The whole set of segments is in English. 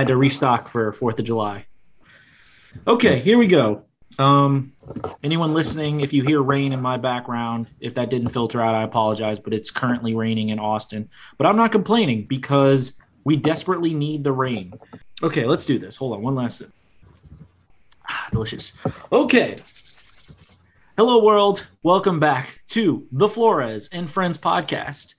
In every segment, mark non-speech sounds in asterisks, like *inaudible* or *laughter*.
had to restock for Fourth of July. Okay, here we go. Um, anyone listening, if you hear rain in my background, if that didn't filter out, I apologize, but it's currently raining in Austin. But I'm not complaining because we desperately need the rain. Okay, let's do this. Hold on, one last sip. Ah, delicious. Okay. Hello, world. Welcome back to the Flores and Friends podcast.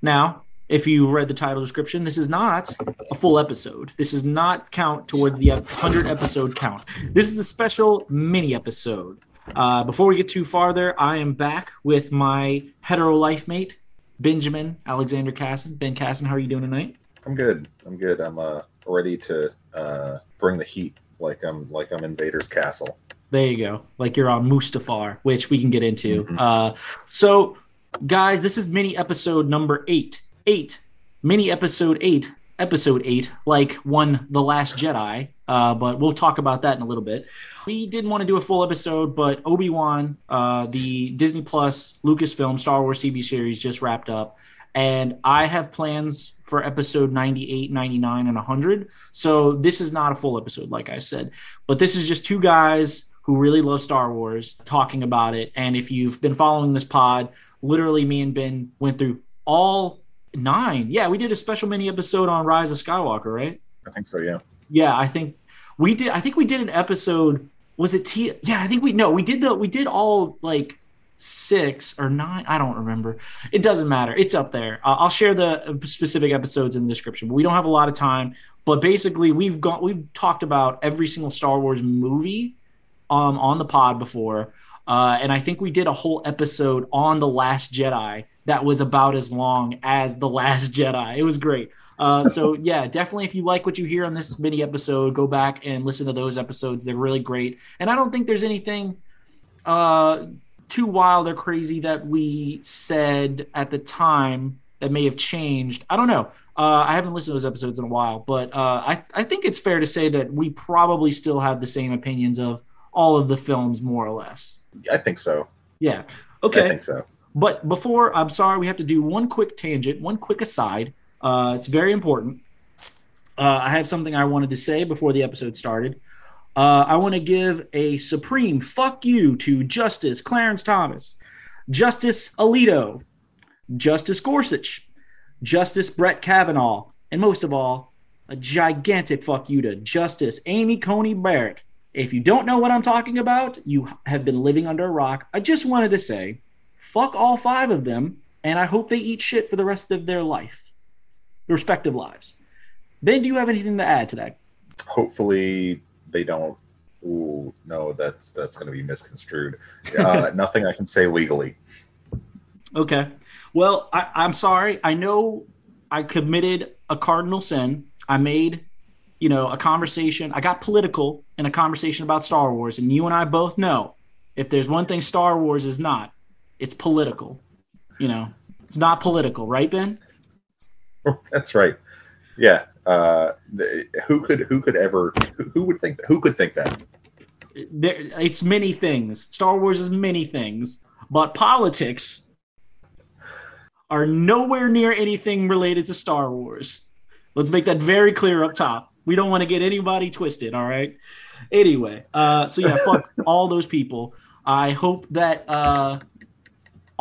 Now, if you read the title description, this is not a full episode. This does not count towards the 100 episode count. This is a special mini episode. Uh, before we get too farther, I am back with my hetero life mate, Benjamin Alexander Casson. Ben Casson, how are you doing tonight? I'm good. I'm good. I'm uh, ready to uh, bring the heat like I'm like I'm in Vader's castle. There you go. Like you're on Mustafar, which we can get into. Mhm. Uh, so, guys, this is mini episode number eight. Eight. Mini episode eight. Episode eight, like one The Last Jedi. Uh, but we'll talk about that in a little bit. We didn't want to do a full episode, but Obi Wan, uh, the Disney Plus Lucasfilm Star Wars TV series just wrapped up. And I have plans for episode 98, 99, and 100. So this is not a full episode, like I said. But this is just two guys who really love Star Wars talking about it. And if you've been following this pod, literally me and Ben went through all nine. Yeah, we did a special mini episode on Rise of Skywalker, right? I think so. Yeah. Yeah, I think we did. I think we did an episode. Was it T? Yeah, I think we no, we did the we did all like six or nine. I don't remember. It doesn't matter. It's up there. Uh, I'll share the uh, specific episodes in the description. But we don't have a lot of time. But basically, we've got we've talked about every single Star Wars movie um, on the pod before, uh, and I think we did a whole episode on the Last Jedi that was about as long as the Last Jedi. It was great. Uh, so *laughs* yeah, definitely if you like what you hear on this mini episode, go back and listen to those episodes. They're really great, and I don't think there's anything uh, too wild or crazy that we said at the time that may have changed. I don't know. Uh, I haven't listened to those episodes in a while, but uh, I I think it's fair to say that we probably still have the same opinions of all of the films, more or less. I think so. Yeah. Okay. I think so. But before, I'm sorry, we have to do one quick tangent, one quick aside. Uh, it's very important. Uh, I have something I wanted to say before the episode started. Uh, I want to give a supreme fuck you to Justice Clarence Thomas, Justice Alito, Justice Gorsuch, Justice Brett Kavanaugh, and most of all, a gigantic fuck you to Justice Amy Coney Barrett. If you don't know what I'm talking about, you have been living under a rock. I just wanted to say, fuck all five of them, and I hope they eat shit for the rest of their life, Their respective lives. Ben, do you have anything to add to that? Hopefully they don't. Ooh, no, that's that's going to be misconstrued. *laughs* Uh, nothing I can say legally. Okay. Well, I, I'm sorry. I know I committed a cardinal sin. I made, you know, a conversation. I got political in a conversation about Star Wars, and you and I both know if there's one thing Star Wars is not, it's political. You know, it's not political, right, Ben? *laughs* That's right. Yeah. Uh, who could who could ever who, would think who could think that? There, it's many things. Star Wars is many things, but politics are nowhere near anything related to Star Wars. Let's make that very clear up top. We don't want to get anybody twisted, all right? Anyway, uh, so yeah, fuck *laughs* all those people. I hope that uh,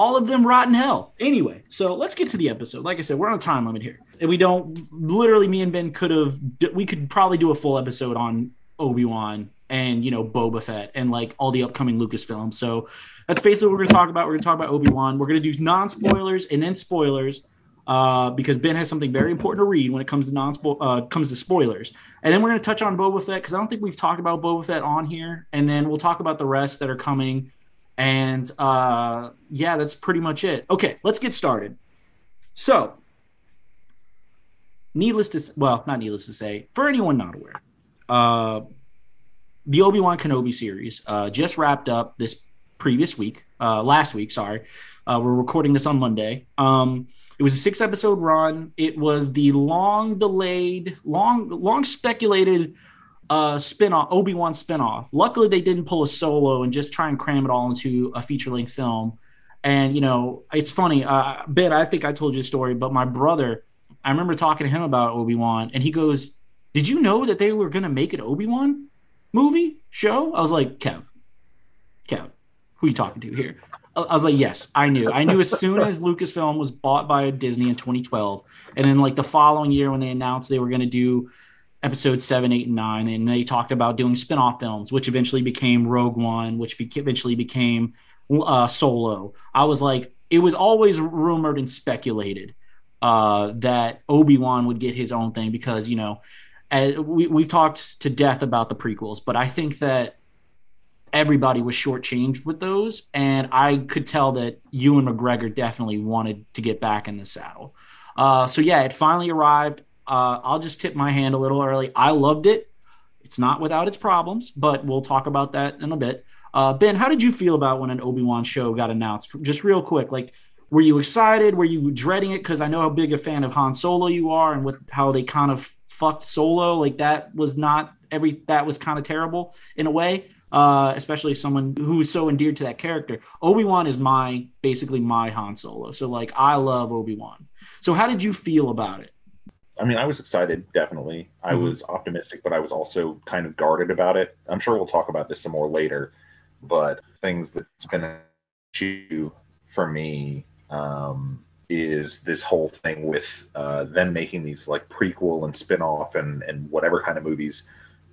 all of them rot in hell. Anyway, so let's get to the episode. Like I said, we're on a time limit here. And we don't, literally, me and Ben could have, we could probably do a full episode on Obi Wan and you know Boba Fett and like all the upcoming Lucasfilms. So that's basically what we're gonna talk about. We're gonna talk about Obi Wan. We're gonna do non spoilers and then spoilers uh, because Ben has something very important to read when it comes to non uh, comes to spoilers. And then we're gonna touch on Boba Fett because I don't think we've talked about Boba Fett on here. And then we'll talk about the rest that are coming. And uh, yeah, that's pretty much it. Okay, let's get started. So, needless to s- well, not needless to say, for anyone not aware, uh, the Obi Wan Kenobi series uh, just wrapped up this previous week, uh, last week. Sorry, uh, we're recording this on Monday. Um, it was a six episode run. It was the long delayed, long long speculated uh, spin-off, Obi Wan spinoff. Luckily, they didn't pull a solo and just try and cram it all into a feature length film. And you know, it's funny. Uh, Ben, I think I told you a story, but my brother, I remember talking to him about Obi Wan, and he goes, "Did you know that they were going to make an Obi Wan movie show?" I was like, "Kev, Kev, who are you talking to here?" I was like, "Yes, I knew. I knew as soon as *laughs* Lucasfilm was bought by Disney in 2012, and then like the following year when they announced they were going to do." Episode seven, eight, and nine, and they talked about doing spin-off films, which eventually became Rogue One, which be- eventually became uh, Solo. I was like, it was always rumored and speculated uh, that Obi Wan would get his own thing because you know, as we we've talked to death about the prequels, but I think that everybody was shortchanged with those, and I could tell that Ewan McGregor definitely wanted to get back in the saddle. Uh, so yeah, it finally arrived. Uh, I'll just tip my hand a little early. I loved it. It's not without its problems, but we'll talk about that in a bit. Uh, ben, how did you feel about when an Obi Wan show got announced? Just real quick, like, were you excited? Were you dreading it? Because I know how big a fan of Han Solo you are, and what how they kind of fucked Solo. Like that was not every that was kind of terrible in a way. Uh, especially someone who's so endeared to that character. Obi Wan is my basically my Han Solo. So like I love Obi Wan. So how did you feel about it? I mean, I was excited, definitely. I mm-hmm. was optimistic, but I was also kind of guarded about it. I'm sure we'll talk about this some more later but things that's been an issue for me um, is this whole thing with uh, them making these like prequel and spin-off and, and whatever kind of movies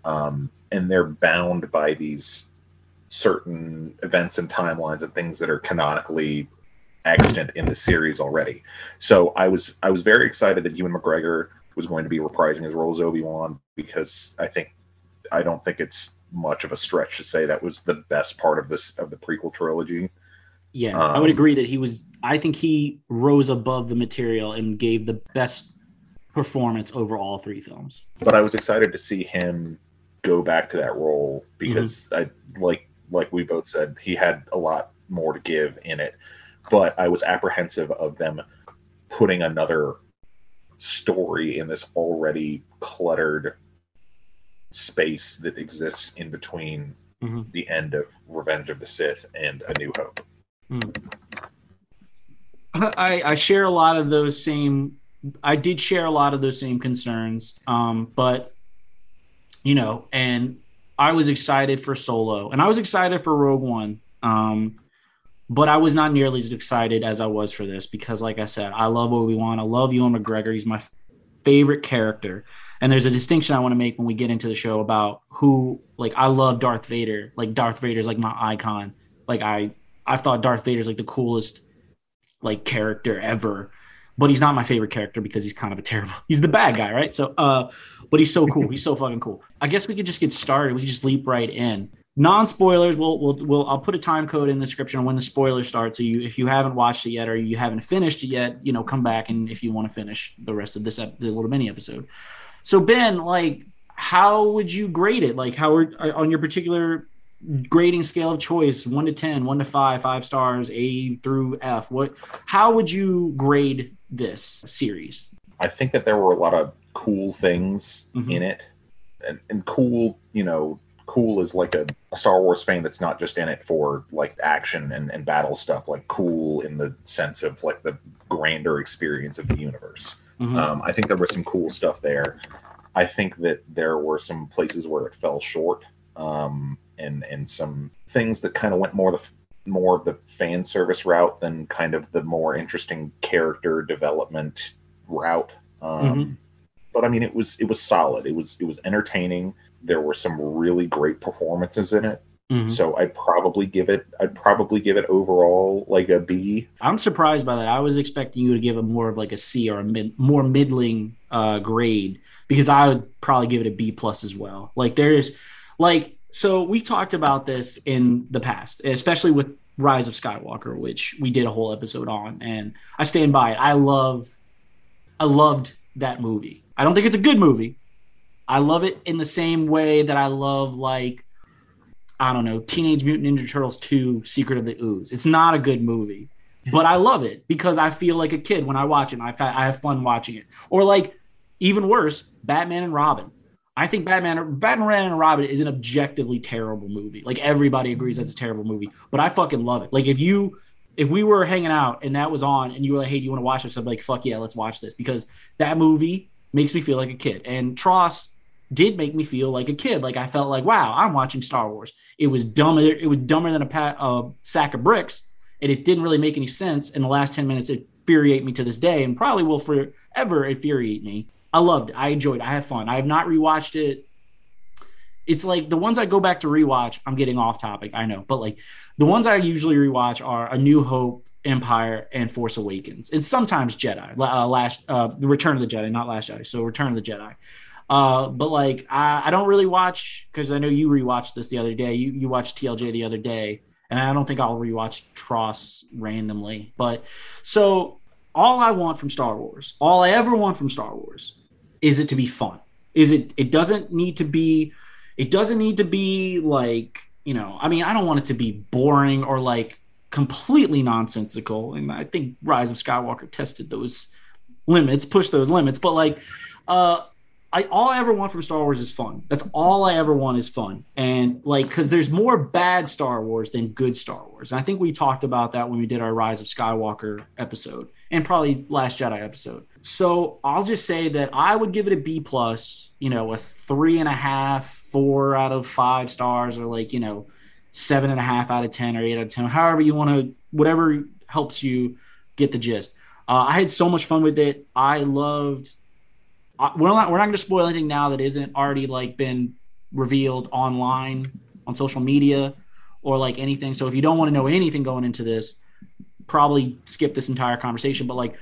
um, and they're bound by these certain events and timelines and things that are canonically extant in the series already so i was i was very excited that ewan mcgregor was going to be reprising his role as obi-wan because i think i don't think it's much of a stretch to say that was the best part of this of the prequel trilogy. Yeah, um, I would um, agree that he was. I think he rose above the material and gave the best performance over all three films. But I was excited to see him go back to that role because mm-hmm. I like like we both said he had a lot more to give in it. But I was apprehensive of them putting another story in this already cluttered space that exists in between mm-hmm. the end of Revenge of the Sith and A New Hope. Mm. I, I share a lot of those same. I did share a lot of those same concerns, um, but you know, and I was excited for Solo, and I was excited for Rogue One, um, but I was not nearly as excited as I was for this because, like I said, I love Obi Wan. I love Ewan McGregor. He's my favorite character. And there's a distinction I want to make when we get into the show about who like I love Darth Vader. Like Darth Vader's like my icon. Like I I thought Darth Vader's like the coolest like character ever. But he's not my favorite character because he's kind of a terrible. *laughs* He's the bad guy, right? So uh but he's so cool. he's so fucking cool. I guess we could just get started. We could just leap right in non spoilers we'll, we'll we'll i'll put a time code in the description when the spoilers start. So you if you haven't watched it yet or you haven't finished it yet you know come back and if you want to finish the rest of this ep- the little mini episode. So ben like how would you grade it? Like how are, on your particular grading scale of choice 1 to 10 1 to 5 5 stars a through f what how would you grade this series? I think that there were a lot of cool things mm-hmm. in it and, and cool you know cool is like a, a, Star Wars fan that's not just in it for like action and, and battle stuff, like cool in the sense of like the grander experience of the universe. Mm-hmm. Um, I think there was some cool stuff there. I think that there were some places where it fell short, um, and and some things that kind of went more the more of the fan service route than kind of the more interesting character development route. Um, mm-hmm. But I mean, it was it was solid. It was it was entertaining there were some really great performances in it. Mm-hmm. So I'd probably give it I'd probably give it overall like a B. I'm surprised by that. I was expecting you to give it more of like a C or a mid, more middling uh, grade because I would probably give it a B plus as well. Like there's like so we talked about this in the past, especially with Rise of Skywalker, which we did a whole episode on, and I stand by it. I love I loved that movie. I don't think it's a good movie. I love it in the same way that I love like I don't know, Teenage Mutant Ninja Turtles 2 Secret of the Ooze. It's not a good movie, but I love it because I feel like a kid when I watch it. I I have fun watching it. Or like even worse, Batman and Robin. I think Batman Batman and Robin is an objectively terrible movie. Like everybody agrees that's a terrible movie, but I fucking love it. Like if you if we were hanging out and that was on and you were like, hey, do you want to watch this? I'd be like, fuck yeah, let's watch this because that movie makes me feel like a kid. And TROS did make me feel like a kid. Like I felt like, wow, I'm watching Star Wars. It was dumber. It was dumber than a pat, a sack of bricks, and it didn't really make any sense. In the last ten minutes, it infuriate me to this day, and probably will forever infuriate me. I loved it. I enjoyed. it. I had fun. I have not rewatched it. It's like the ones I go back to rewatch. I'm getting off topic. I know, but like the ones I usually rewatch are A New Hope, Empire, and Force Awakens, and sometimes Jedi. Uh, last, uh, Return of the Jedi, not Last Jedi. So Return of the Jedi. Uh, but like I, I don't really watch because I know you rewatched this the other day. You you watched TLJ the other day, and I don't think I'll rewatch TROS randomly. But so all I want from Star Wars, all I ever want from Star Wars, is it to be fun. Is it? It doesn't need to be. It doesn't need to be like you know. I mean, I don't want it to be boring or like completely nonsensical. And I think Rise of Skywalker tested those limits, pushed those limits. But like, uh, I all I ever want from Star Wars is fun. That's all I ever want is fun. And like cuz there's more bad Star Wars than good Star Wars. And I think we talked about that when we did our Rise of Skywalker episode and probably Last Jedi episode. So I'll just say that I would give it a B plus, you know, a three and a half, four out of five stars, or like, you know, seven and a half out of ten or eight out of ten, however you want to whatever helps you get the gist. Uh, I had so much fun with it. I loved we're not we're not going to spoil anything now that isn't already like been revealed online on social media or like anything. So if you don't want to know anything going into this, probably skip this entire conversation. But like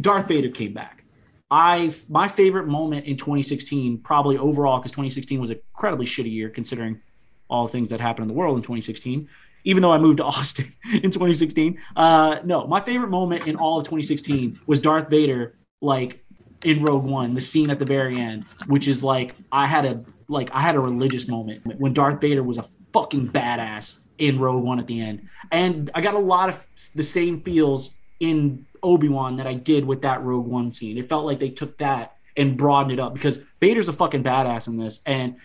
Darth Vader came back. I my favorite moment in 2016, probably overall, because 2016 was an incredibly shitty year considering all things that happened in the world in 2016. Even though I moved to *laughs* Austin in 2016, uh, no, my favorite moment in all of 2016 was Darth Vader like in Rogue One, the scene at the very end, which is like I had a like I had a religious moment when Darth Vader was a fucking badass in Rogue One at the end, and I got a lot of the same feels in Obi Wan that I did with that Rogue One scene. It felt like they took that and broadened it up because Vader's a fucking badass in this, and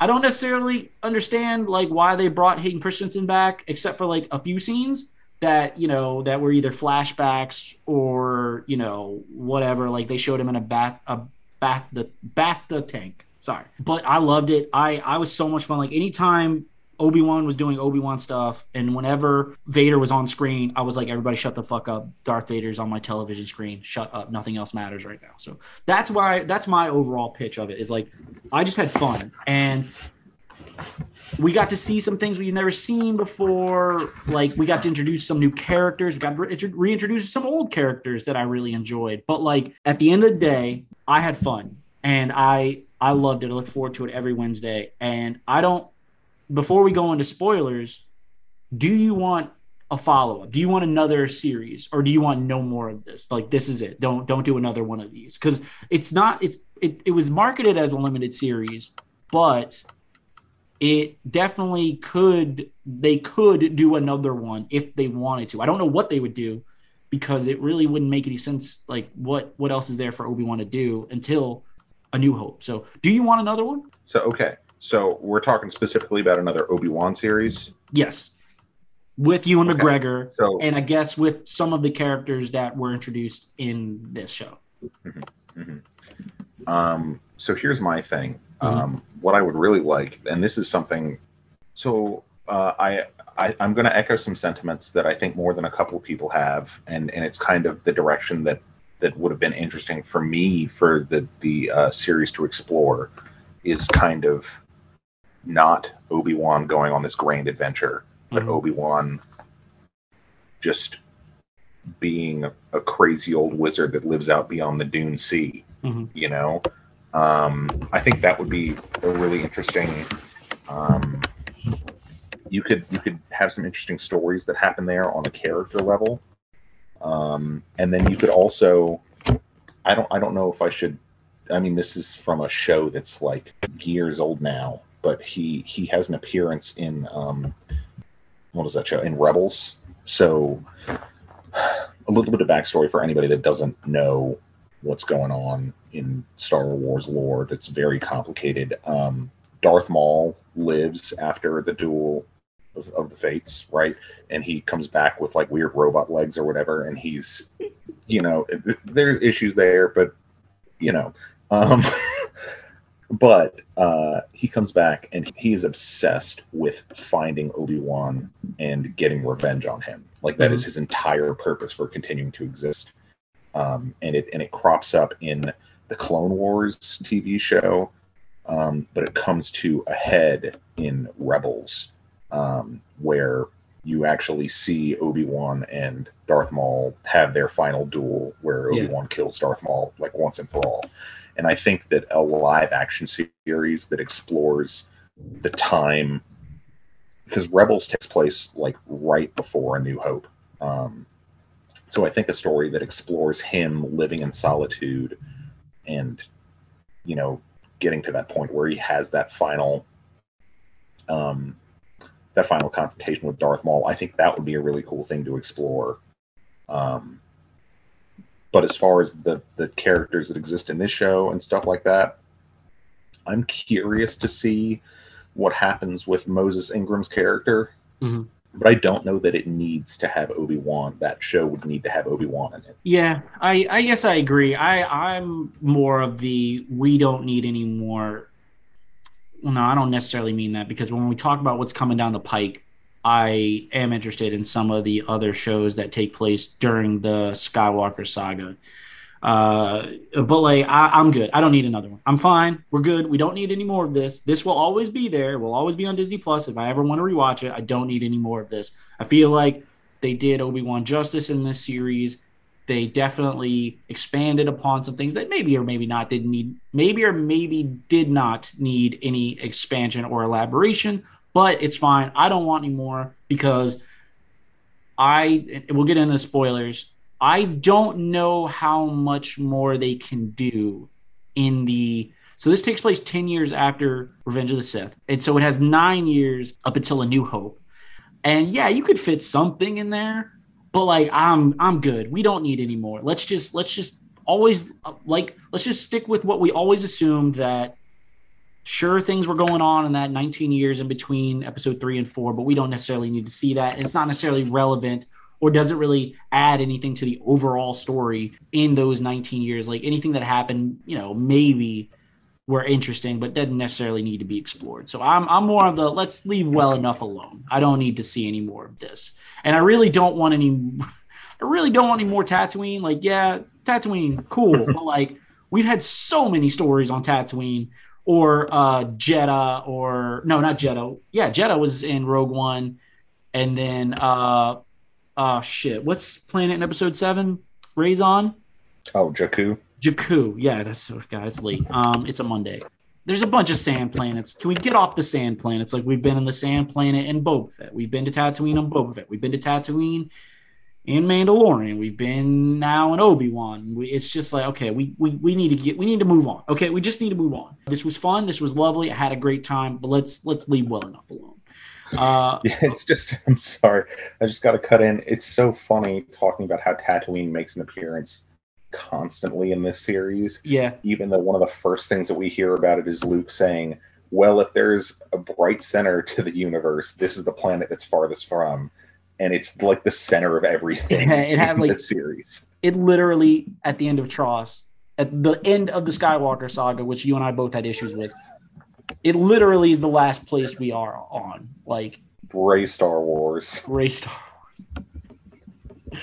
I don't necessarily understand like why they brought Hayden Christensen back, except for like a few scenes that you know that were either flashbacks or you know whatever like they showed him in a bat a bat the bat the tank. Sorry. But i loved it. I i was so much fun. Like anytime obi-wan was doing obi-wan stuff and whenever vader was on screen i was like everybody shut the fuck up darth vader's on my television screen shut up nothing else matters right now so that's why that's my overall pitch of it is like i just had fun and we got to see some things we've never seen before. Like we got to introduce some new characters. We got to reintroduce some old characters that I really enjoyed. But like at the end of the day, I had fun and I I loved it. I look forward to it every Wednesday. And I don't. Before we go into spoilers, do you want a follow up? Do you want another series, or do you want no more of this? Like this is it. Don't don't do another one of these because it's not. It's it, it was marketed as a limited series, but it definitely could they could do another one if they wanted to. I don't know what they would do because it really wouldn't make any sense like what what else is there for Obi-Wan to do until a new hope. So, do you want another one? So, okay. So, we're talking specifically about another Obi-Wan series? Yes. With Ewan okay. McGregor so, and I guess with some of the characters that were introduced in this show. Mm-hmm, mm-hmm. Um so here's my thing. Mm-hmm. Um, what I would really like, and this is something. So uh, I, I am going to echo some sentiments that I think more than a couple people have, and and it's kind of the direction that that would have been interesting for me for the the uh, series to explore is kind of not Obi Wan going on this grand adventure, but mm-hmm. Obi Wan just being a, crazy old wizard that lives out beyond the Dune Sea. Mm-hmm. You know, um, I think that would be a really interesting. Um, you could you could have some interesting stories that happen there on a character level, um, and then you could also. I don't I don't know if I should. I mean, this is from a show that's like years old now, but he he has an appearance in um, that show in Rebels. So a little bit of backstory for anybody that doesn't know what's going on in Star Wars lore that's very complicated. Um, Darth Maul lives after the duel of, of the fates, right? And he comes back with like weird robot legs or whatever, and he's, you know, there's issues there, but you know, um, *laughs* but uh, he comes back and he is obsessed with finding Obi Wan and getting revenge on him. Like that mm-hmm. is his entire purpose for continuing to exist. Um, and it and it crops up in the Clone Wars TV show, um, but it comes to a head in Rebels, um, where you actually see Obi Wan and Darth Maul have their final duel, where Obi Wan yeah. kills Darth Maul like once and for all. And I think that a live action series that explores the time, because Rebels takes place like right before A New Hope. Um, so I think a story that explores him living in solitude and, you know, getting to that point where he has that final um, that final confrontation with Darth Maul, I think that would be a really cool thing to explore. Um, but as far as the the characters that exist in this show and stuff like that, I'm curious to see what happens with Moses Ingram's character. Mm-hmm. But I don't know that it needs to have Obi Wan. That show would need to have Obi Wan in it. Yeah, I I guess I agree. I I'm more of the we don't need any more well, no, I don't necessarily mean that because when we talk about what's coming down the pike, I am interested in some of the other shows that take place during the Skywalker saga. Uh, but like, I, am good. I don't need another one. I'm fine. We're good. We don't need any more of this. This will always be there. It will always be on Disney Plus. If I ever want to rewatch it, I don't need any more of this. I feel like they did Obi Wan justice in this series they definitely expanded upon some things that maybe or maybe not didn't need maybe or maybe did not need any expansion or elaboration but it's fine i don't want any more because i we'll get into spoilers i don't know how much more they can do in the so this takes place 10 years after revenge of the sith and so it has nine years up until a new hope and yeah you could fit something in there but like I'm I'm good. We don't need any more. Let's just let's just always like let's just stick with what we always assumed that sure things were going on in that 19 years in between episode 3 and 4, but we don't necessarily need to see that. It's not necessarily relevant or does it really add anything to the overall story in those 19 years like anything that happened, you know, maybe were interesting, but doesn't necessarily need to be explored. So I'm I'm more of the let's leave well enough alone. I don't need to see any more of this, and I really don't want any. *laughs* I really don't want any more Tatooine. Like, yeah, Tatooine, cool, *laughs* but like we've had so many stories on Tatooine or uh Jedha or no, not Jedha. Yeah, Jedha was in Rogue One, and then uh, uh shit, what's planet in Episode Seven? Rey's on. Oh, Jakku. Jakku. Yeah, that's guys late. Um, it's a Monday. There's a bunch of sand planets. Can we get off the sand planets? Like we've been in the sand planet in Boba Fett. We've been to Tatooine on Boba Fett. We've been to Tatooine in Mandalorian. We've been now in Obi Wan. It's just like okay, we, we we need to get we need to move on. Okay, we just need to move on. This was fun. This was lovely. I had a great time. But let's let's leave well enough alone. Uh, yeah, *laughs* it's just I'm sorry. I just got to cut in. It's so funny talking about how Tatooine makes an appearance constantly in this series. Yeah. Even though one of the first things that we hear about it is Luke saying, well, if there's a bright center to the universe, this is the planet that's farthest from. And it's like the center of everything it, *laughs* it had, like, the series. It literally, at the end of TROS, at the end of the Skywalker saga, which you and I both had issues with, it literally is the last place we are on. Like, Rey Star Wars. Rey Star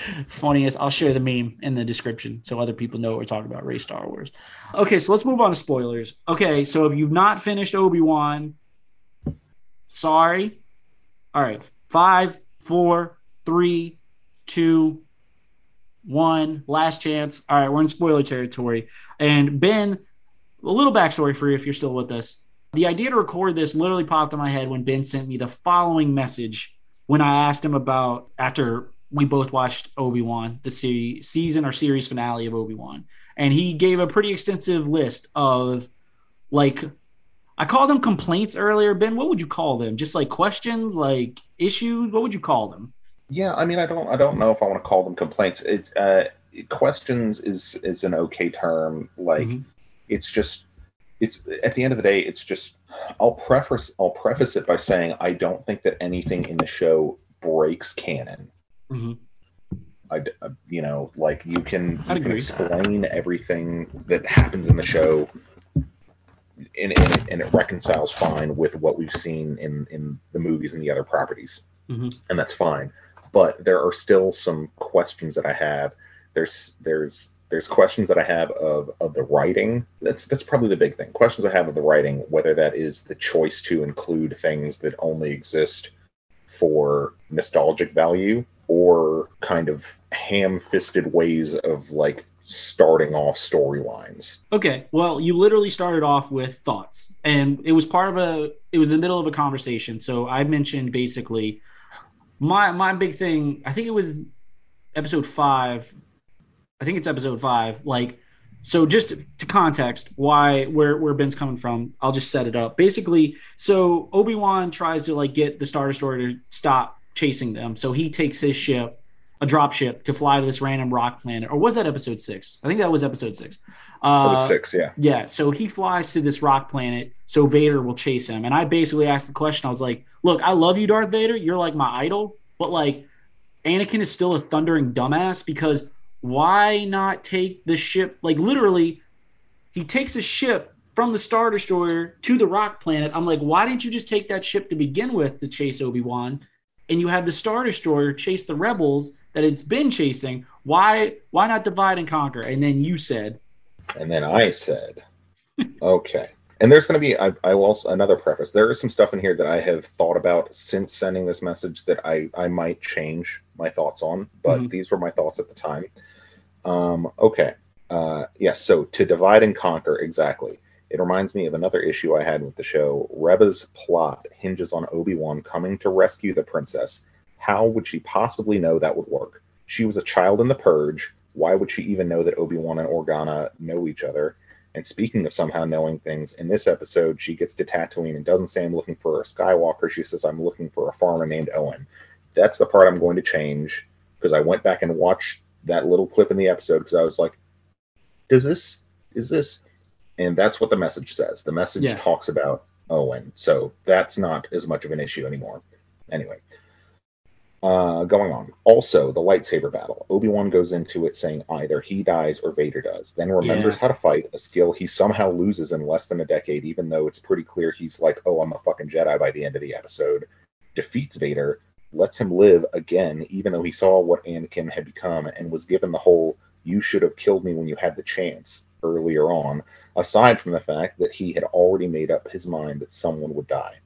*laughs* funniest. I'll share the meme in the description so other people know what we're talking about. Rey Star Wars. Okay, so let's move on to spoilers. Okay, so if you've not finished Obi Wan, sorry. All right, five, four, three, two, one. Last chance. All right, we're in spoiler territory. And Ben, a little backstory for you if you're still with us. The idea to record this literally popped in my head when Ben sent me the following message when I asked him about after we both watched Obi Wan, the series, season or series finale of Obi Wan, and he gave a pretty extensive list of like I called them complaints earlier. Ben, what would you call them? Just like questions, like issues? What would you call them? Yeah, I mean, I don't, I don't know if I want to call them complaints. It's uh, questions is is an okay term. Like, mm-hmm. it's just it's at the end of the day, it's just I'll preface I'll preface it by saying I don't think that anything in the show breaks canon. Mm-hmm. I, uh, you know, like you can, you can explain everything that happens in the show, and, and, and, it reconciles fine with what we've seen in in the movies and the other properties, mm-hmm. and that's fine. But there are still some questions that I have. There's there's there's questions that I have of of the writing. That's that's probably the big thing. Questions I have of the writing, whether that is the choice to include things that only exist for nostalgic value or kind of ham-fisted ways of like starting off storylines. Okay, well, you literally started off with thoughts, and it was part of a. It was the middle of a conversation, so I mentioned basically my my big thing. I think it was episode five. I think it's episode five. Like, so just to context why where where Ben's coming from, I'll just set it up. Basically, so Obi Wan tries to like get the Star Destroyer to stop chasing them. So he takes his ship, a drop ship, to fly to this random rock planet. Or was that episode six? I think that was episode six. Uh, was six, yeah. Yeah. So he flies to this rock planet so Vader will chase him. And I basically asked the question I was like, look, I love you, Darth Vader. You're like my idol. But like, Anakin is still a thundering dumbass because why not take the ship? Like, literally, he takes a ship from the Star Destroyer to the rock planet. I'm like, why didn't you just take that ship to begin with to chase Obi Wan? and you have the Star Destroyer chase the rebels that it's been chasing. Why why not divide and conquer? And then you said, and then I said, *laughs* okay. And there's going to be I, I will also another preface. There is some stuff in here that I have thought about since sending this message that I I might change my thoughts on, but mm-hmm. these were my thoughts at the time. Um, okay. Uh, yes. So to divide and conquer, exactly. It reminds me of another issue I had with the show. Reva's plot hinges on Obi Wan coming to rescue the princess. How would she possibly know that would work? She was a child in the Purge. Why would she even know that Obi Wan and Organa know each other? And speaking of somehow knowing things, in this episode, she gets to Tatooine and doesn't say I'm looking for a Skywalker. She says I'm looking for a farmer named Owen. That's the part I'm going to change because I went back and watched that little clip in the episode because I was like, does this is this and that's what the message says. The message yeah. talks about Owen, so that's not as much of an issue anymore. Anyway, uh, going on. Also, the lightsaber battle. Obi Wan goes into it saying either he dies or Vader does. Then remembers yeah. how to fight, a skill he somehow loses in less than a decade, even though it's pretty clear he's like, oh, I'm a fucking Jedi by the end of the episode. Defeats Vader, lets him live again, even though he saw what Anakin had become and was given the whole "you should have killed me when you had the chance" earlier on aside from the fact that he had already made up his mind that someone would die.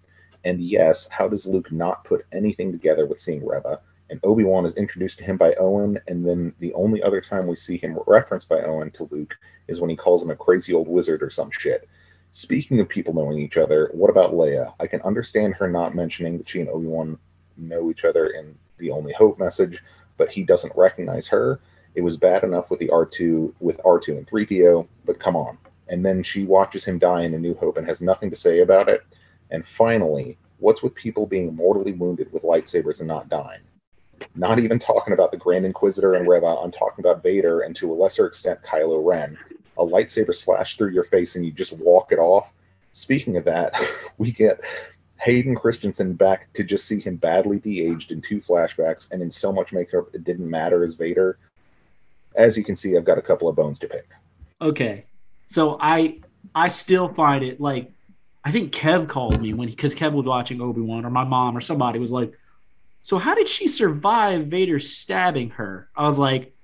And yes, how does Luke not put anything together with seeing Reva? And Obi Wan is introduced to him by Owen, and then the only other time we see him referenced by Owen to Luke is when he calls him a crazy old wizard or some shit. Speaking of people knowing each other, what about Leia? I can understand her not mentioning that she and Obi Wan know each other in the Only Hope message, but he doesn't recognize her. It was bad enough with the R2 with R2 and 3PO, but come on and then she watches him die in A New Hope and has nothing to say about it. And finally, what's with people being mortally wounded with lightsabers and not dying? Not even talking about the Grand Inquisitor and Reva, I'm talking about Vader and to a lesser extent Kylo Ren. A lightsaber slash through your face and you just walk it off. Speaking of that, *laughs* we get Hayden Christensen back to just see him badly de-aged in two flashbacks and in so much makeup it didn't matter as Vader. As you can see, I've got a couple of bones to pick. Okay, so I I still find it like I think Kev called me when because Kev was watching Obi Wan or my mom or somebody was like, so how did she survive Vader stabbing her? I was like,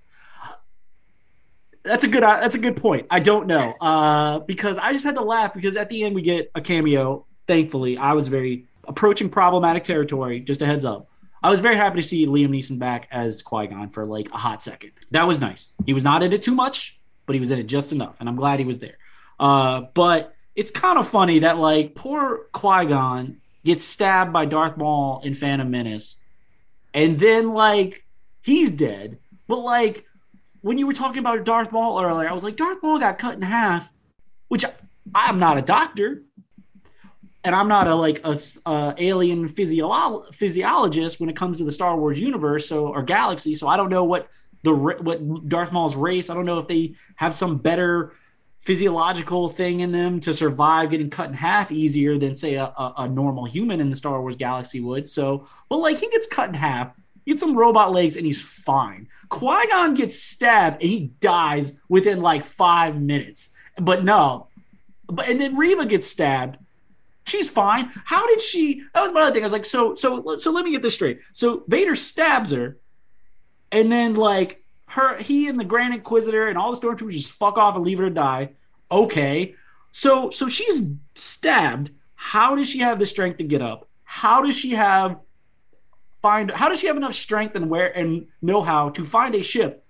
that's a good that's a good point. I don't know uh, because I just had to laugh because at the end we get a cameo. Thankfully, I was very approaching problematic territory. Just a heads up. I was very happy to see Liam Neeson back as Qui Gon for like a hot second. That was nice. He was not in it too much, but he was in it just enough, and I'm glad he was there. Uh, but it's kind of funny that like poor Qui Gon gets stabbed by Darth Maul in Phantom Menace, and then like he's dead. But like when you were talking about Darth Maul earlier, I was like, Darth Maul got cut in half, which I'm not a doctor, and I'm not a like a, alien physio- physiologist when it comes to the Star Wars universe, so or galaxy. So I don't know what the what Darth Maul's race. I don't know if they have some better physiological thing in them to survive getting cut in half easier than say a, a, a normal human in the Star Wars galaxy would. So, but like he gets cut in half, he gets some robot legs, and he's fine. Qui Gon gets stabbed and he dies within like five minutes. But no, but and then Reva gets stabbed. She's fine. How did she? That was my other thing. I was like, so so so let me get this straight. So Vader stabs her, and then like her, he and the Grand Inquisitor and all the stormtroopers just fuck off and leave her to die. Okay, so so she's stabbed. How does she have the strength to get up? How does she have find? How does she have enough strength and where and know how to find a ship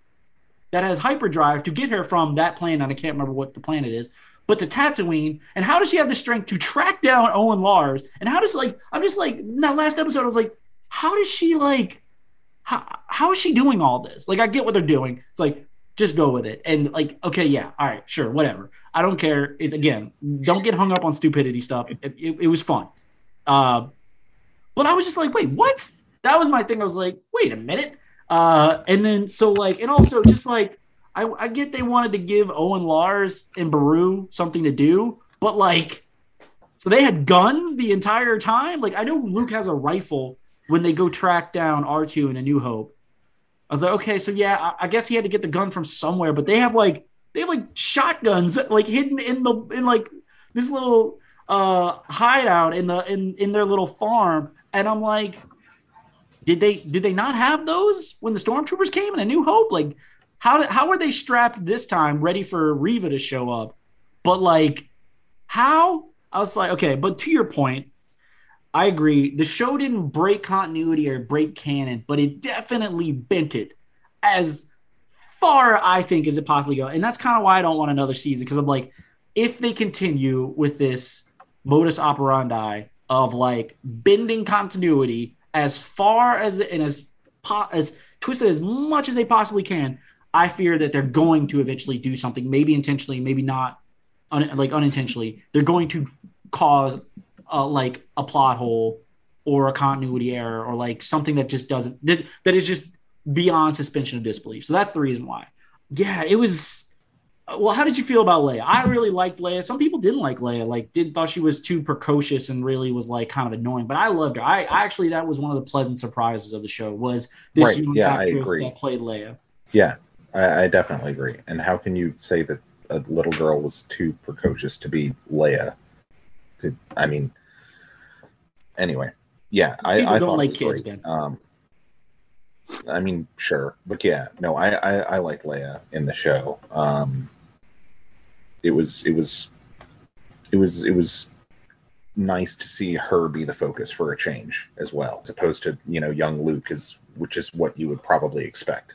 that has hyperdrive to get her from that planet? I can't remember what the planet is but to Tatooine. And how does she have the strength to track down Owen Lars? And how does like I'm just like in that last episode, I was like, how does she like how how is she doing all this? Like I get what they're doing. It's like just go with it. And like, okay, yeah, all right, sure, whatever. I don't care. It, again, don't get hung up on stupidity stuff. It, it, it was fun. Uh, but I was just like, wait, what? That was my thing. I was like, wait a minute. Uh, and then so like, and also just like I, I get they wanted to give Owen Lars and Beru something to do, but like, so they had guns the entire time. Like, I know Luke has a rifle when they go track down R2 in A New Hope. I was like, okay, so yeah, I, I guess he had to get the gun from somewhere, but they have like they have like shotguns *laughs* like hidden in the in like this little uh hideout in the in in their little farm, and I'm like, did they did they not have those when the stormtroopers came in A New Hope? Like how did, how were they strapped this time, ready for Reva to show up? But like, how? I was like, okay. But to your point, I agree. The show didn't break continuity or break canon, but it definitely bent it as far, I think, as it possibly go. And that's kind of why I don't want another season because I'm like, if they continue with this modus operandi of like bending continuity as far as and as po- as twisted as much as they possibly can, I fear that they're going to eventually do something, maybe intentionally, maybe not, un- like unintentionally. They're going to cause uh, like a plot hole or a continuity error or like something that just doesn't that, that is just beyond suspension of disbelief. So that's the reason why. Yeah, it was. Well, how did you feel about Leia? I really liked Leia. Some people didn't like Leia, like didn't thought she was too precocious and really was like kind of annoying. But I loved her. I, I actually that was one of the pleasant surprises of the show was this right. young yeah, actress that played Leia. Yeah, I, I definitely agree. And how can you say that a little girl was too precocious to be Leia? To, I mean, anyway, yeah, I, I don't like kids, great. man. Um, I mean, sure, but yeah, no, I, I, I like Leia in the show. Um, it was, it was, it was, it was nice to see her be the focus for a change as well, as opposed to you know young Luke is, which is what you would probably expect.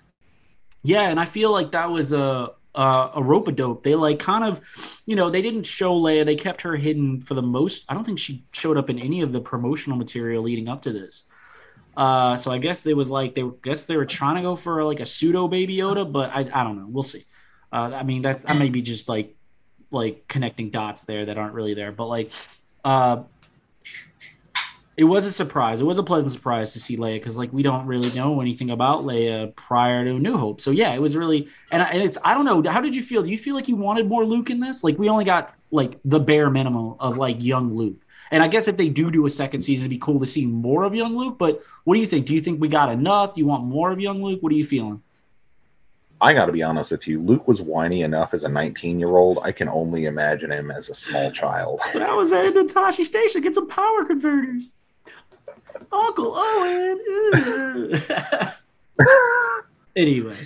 Yeah, and I feel like that was a a, a rope a dope. They like kind of, you know, they didn't show Leia. They kept her hidden for the most. I don't think she showed up in any of the promotional material leading up to this. Uh, so I guess they was like they were, guess they were trying to go for like a pseudo Baby Yoda, but I I don't know. We'll see. Uh, I mean that's I may be just like like connecting dots there that aren't really there, but like uh, it was a surprise. It was a pleasant surprise to see Leia because like we don't really know anything about Leia prior to New Hope. So yeah, it was really and, I, it's I don't know. How did you feel? Do you feel like you wanted more Luke in this? Like we only got like the bare minimum of like young Luke. And I guess if they do do a second season, it'd be cool to see more of young Luke. But what do you think? Do you think we got enough? Do you want more of young Luke? What are you feeling? I got to be honest with you. Luke was whiny enough as a 19 year old. I can only imagine him as a small child. I was at the Tosche station. Get some power converters. Uncle Owen. *laughs* anyway,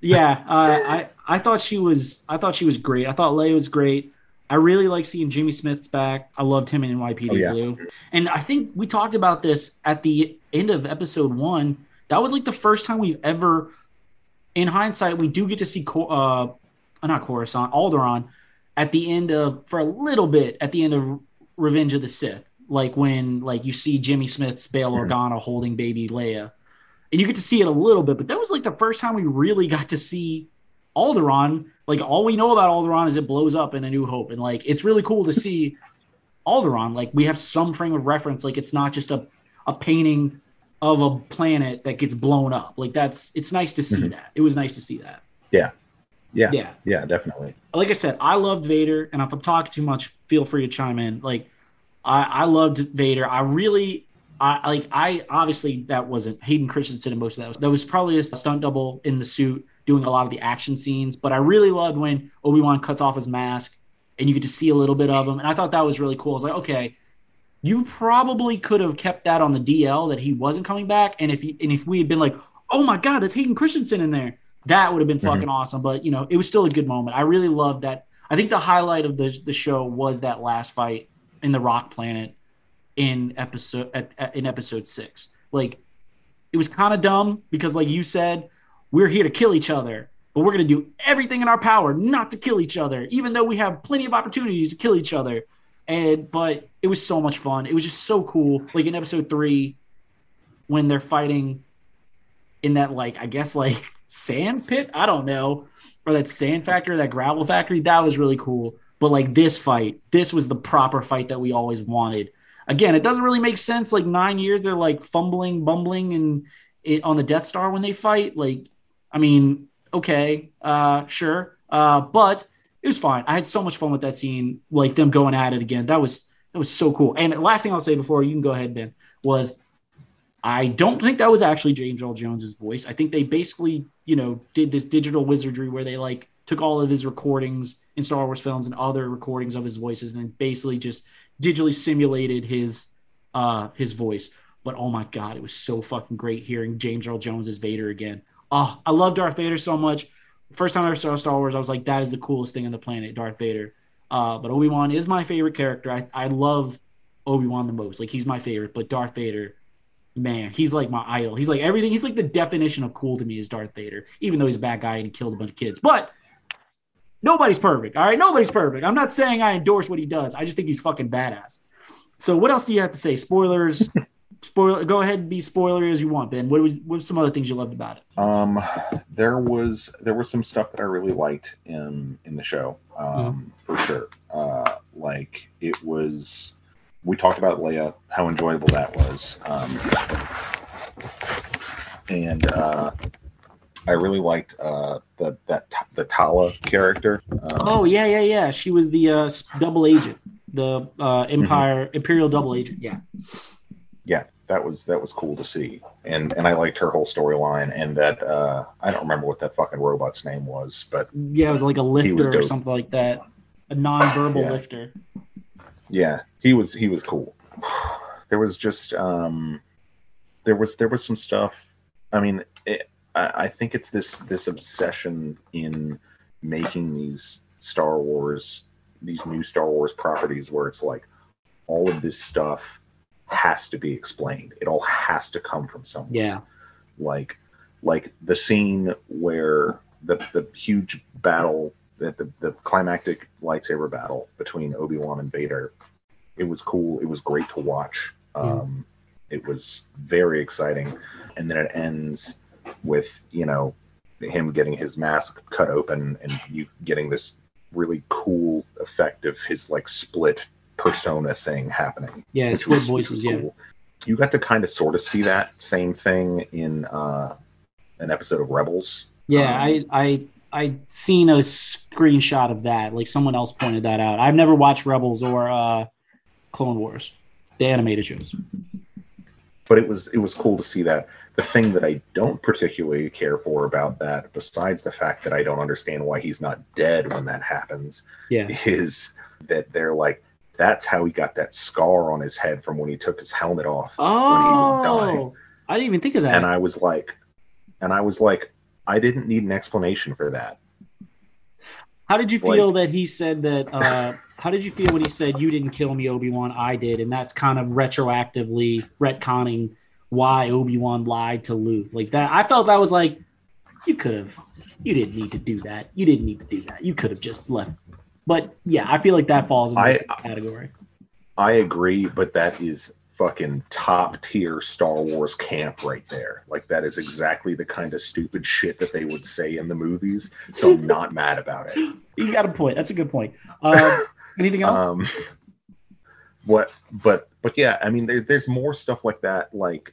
yeah, uh, I I thought she was I thought she was great. I thought Leia was great. I really like seeing Jimmy Smits back. I loved him in NYPD Oh, yeah. Blue, and I think we talked about this at the end of episode one. That was like the first time we've ever, in hindsight, we do get to see Cor- uh, not Coruscant, Alderaan, at the end of for a little bit at the end of Revenge of the Sith, like when like you see Jimmy Smits' Bail. Organa holding baby Leia, and you get to see it a little bit. But that was like the first time we really got to see Alderaan. Like all we know about Alderaan is it blows up in A New Hope, and like it's really cool to see *laughs* Alderaan. Like we have some frame of reference. Like it's not just a a painting of a planet that gets blown up. Like that's it's nice to see Mhm. that. It was nice to see that. Yeah. Yeah, Yeah. yeah, definitely. Like I said, I loved Vader, and if I'm talking too much, feel free to chime in. Like, I, I loved Vader. I really, I like, I obviously that wasn't Hayden Christensen in most of that. That was probably a stunt double in the suit doing a lot of the action scenes. But I really loved when Obi Wan cuts off his mask, and you get to see a little bit of him, and I thought that was really cool. I was like, okay. You probably could have kept that on the DL that he wasn't coming back, and if he, and if we had been like, oh my god, that's Hayden Christensen in there, that would have been fucking mm-hmm. awesome. But you know, it was still a good moment. I really loved that. I think the highlight of the the show was that last fight in the Rock Planet in episode at, at- in episode six. Like, it was kind of dumb because, like you said, we're here to kill each other, but we're gonna do everything in our power not to kill each other, even though we have plenty of opportunities to kill each other. And but it was so much fun. It was just so cool. Like in episode three, when they're fighting in that like I guess like sand pit. I don't know, or that sand factory, that gravel factory. That was really cool. But like this fight, this was the proper fight that we always wanted. Again, it doesn't really make sense. Like nine years, they're like fumbling, bumbling, and it on the Death Star when they fight. Like, I mean, okay, uh, sure, uh, but it was fine. I had so much fun with that scene, like them going at it again. That was that was so cool. And last thing I'll say before you can go ahead, Ben, was I don't think that was actually James Earl Jones's voice. I think they basically, you know, did this digital wizardry where they like took all of his recordings in Star Wars films and other recordings of his voices and basically just digitally simulated his uh his voice. But oh my god, it was so fucking great hearing James Earl Jones as Vader again. Oh, I love Darth Vader so much. First time I ever saw Star Wars, I was like, that is the coolest thing on the planet, Darth Vader. Uh, but Obi Wan is my favorite character. I, I love Obi Wan the most. Like he's my favorite, but Darth Vader, man, he's like my idol. He's like everything. He's like the definition of cool to me is Darth Vader, even though he's a bad guy and he killed a bunch of kids. But nobody's perfect. All right, nobody's perfect. I'm not saying I endorse what he does. I just think he's fucking badass. So what else do you have to say? Spoilers. *laughs* Spoiler. Go ahead and be spoilery as you want, Ben. What was what were some other things you loved about it? Um, there was there was some stuff that I really liked in in the show, um, for sure. Uh, like it was, we talked about Leia, how enjoyable that was, um, and uh, I really liked uh, the that the Tala character. Um, Oh yeah, yeah, yeah. She was the uh, double agent, the uh, Empire Imperial double agent. Yeah. yeah, that was that was cool to see, and and I liked her whole storyline, and that uh, I don't remember what that fucking robot's name was, but Yeah, it was like a lifter or something like that. A non-verbal Yeah. lifter. yeah he was he was cool *sighs* there was just um there was there was some stuff i mean it, I, I think it's this this obsession in making these star wars these new star wars properties where it's like all of this stuff has to be explained. It all has to come from somewhere. Yeah. like like the scene where the the huge battle that the, the climactic lightsaber battle between Obi-Wan and Vader it was cool. It was great to watch. Um it was very exciting. And then it ends with you know him getting his mask cut open and you getting this really cool effect of his like split persona thing happening Yeah, split was- voices. was Yeah. You got to kind of sort of see that same thing in uh, an episode of Rebels. Yeah, Um, I I I seen a screenshot of that. Like someone else pointed that out. I've never watched Rebels or uh, Clone Wars, the animated shows. But it was it was cool to see that. The thing that I don't particularly care for about that, besides the fact that I don't understand why he's not dead when that happens, Yeah. is that they're like, that's how he got that scar on his head from when he took his helmet off when he was dying. Oh, I didn't even think of that. And I was like, and I was like, I didn't need an explanation for that. How did you Like- feel that he said that? Uh, how did you feel when he said you didn't kill me, Obi Wan? I did, and that's kind of retroactively retconning why Obi Wan lied to Luke. Like that, I felt that was like you could have, you didn't need to do that. You didn't need to do that. You could have just left. But yeah, I feel like that falls in I- this category. I agree, but that is fucking top tier Star Wars camp right there. Like that is exactly the kind of stupid shit that they would say in the movies. So I'm not mad about it. *laughs* You got a point. That's a good point. Uh, anything else? Um, what? But but yeah, I mean, there, there's more stuff like that. Like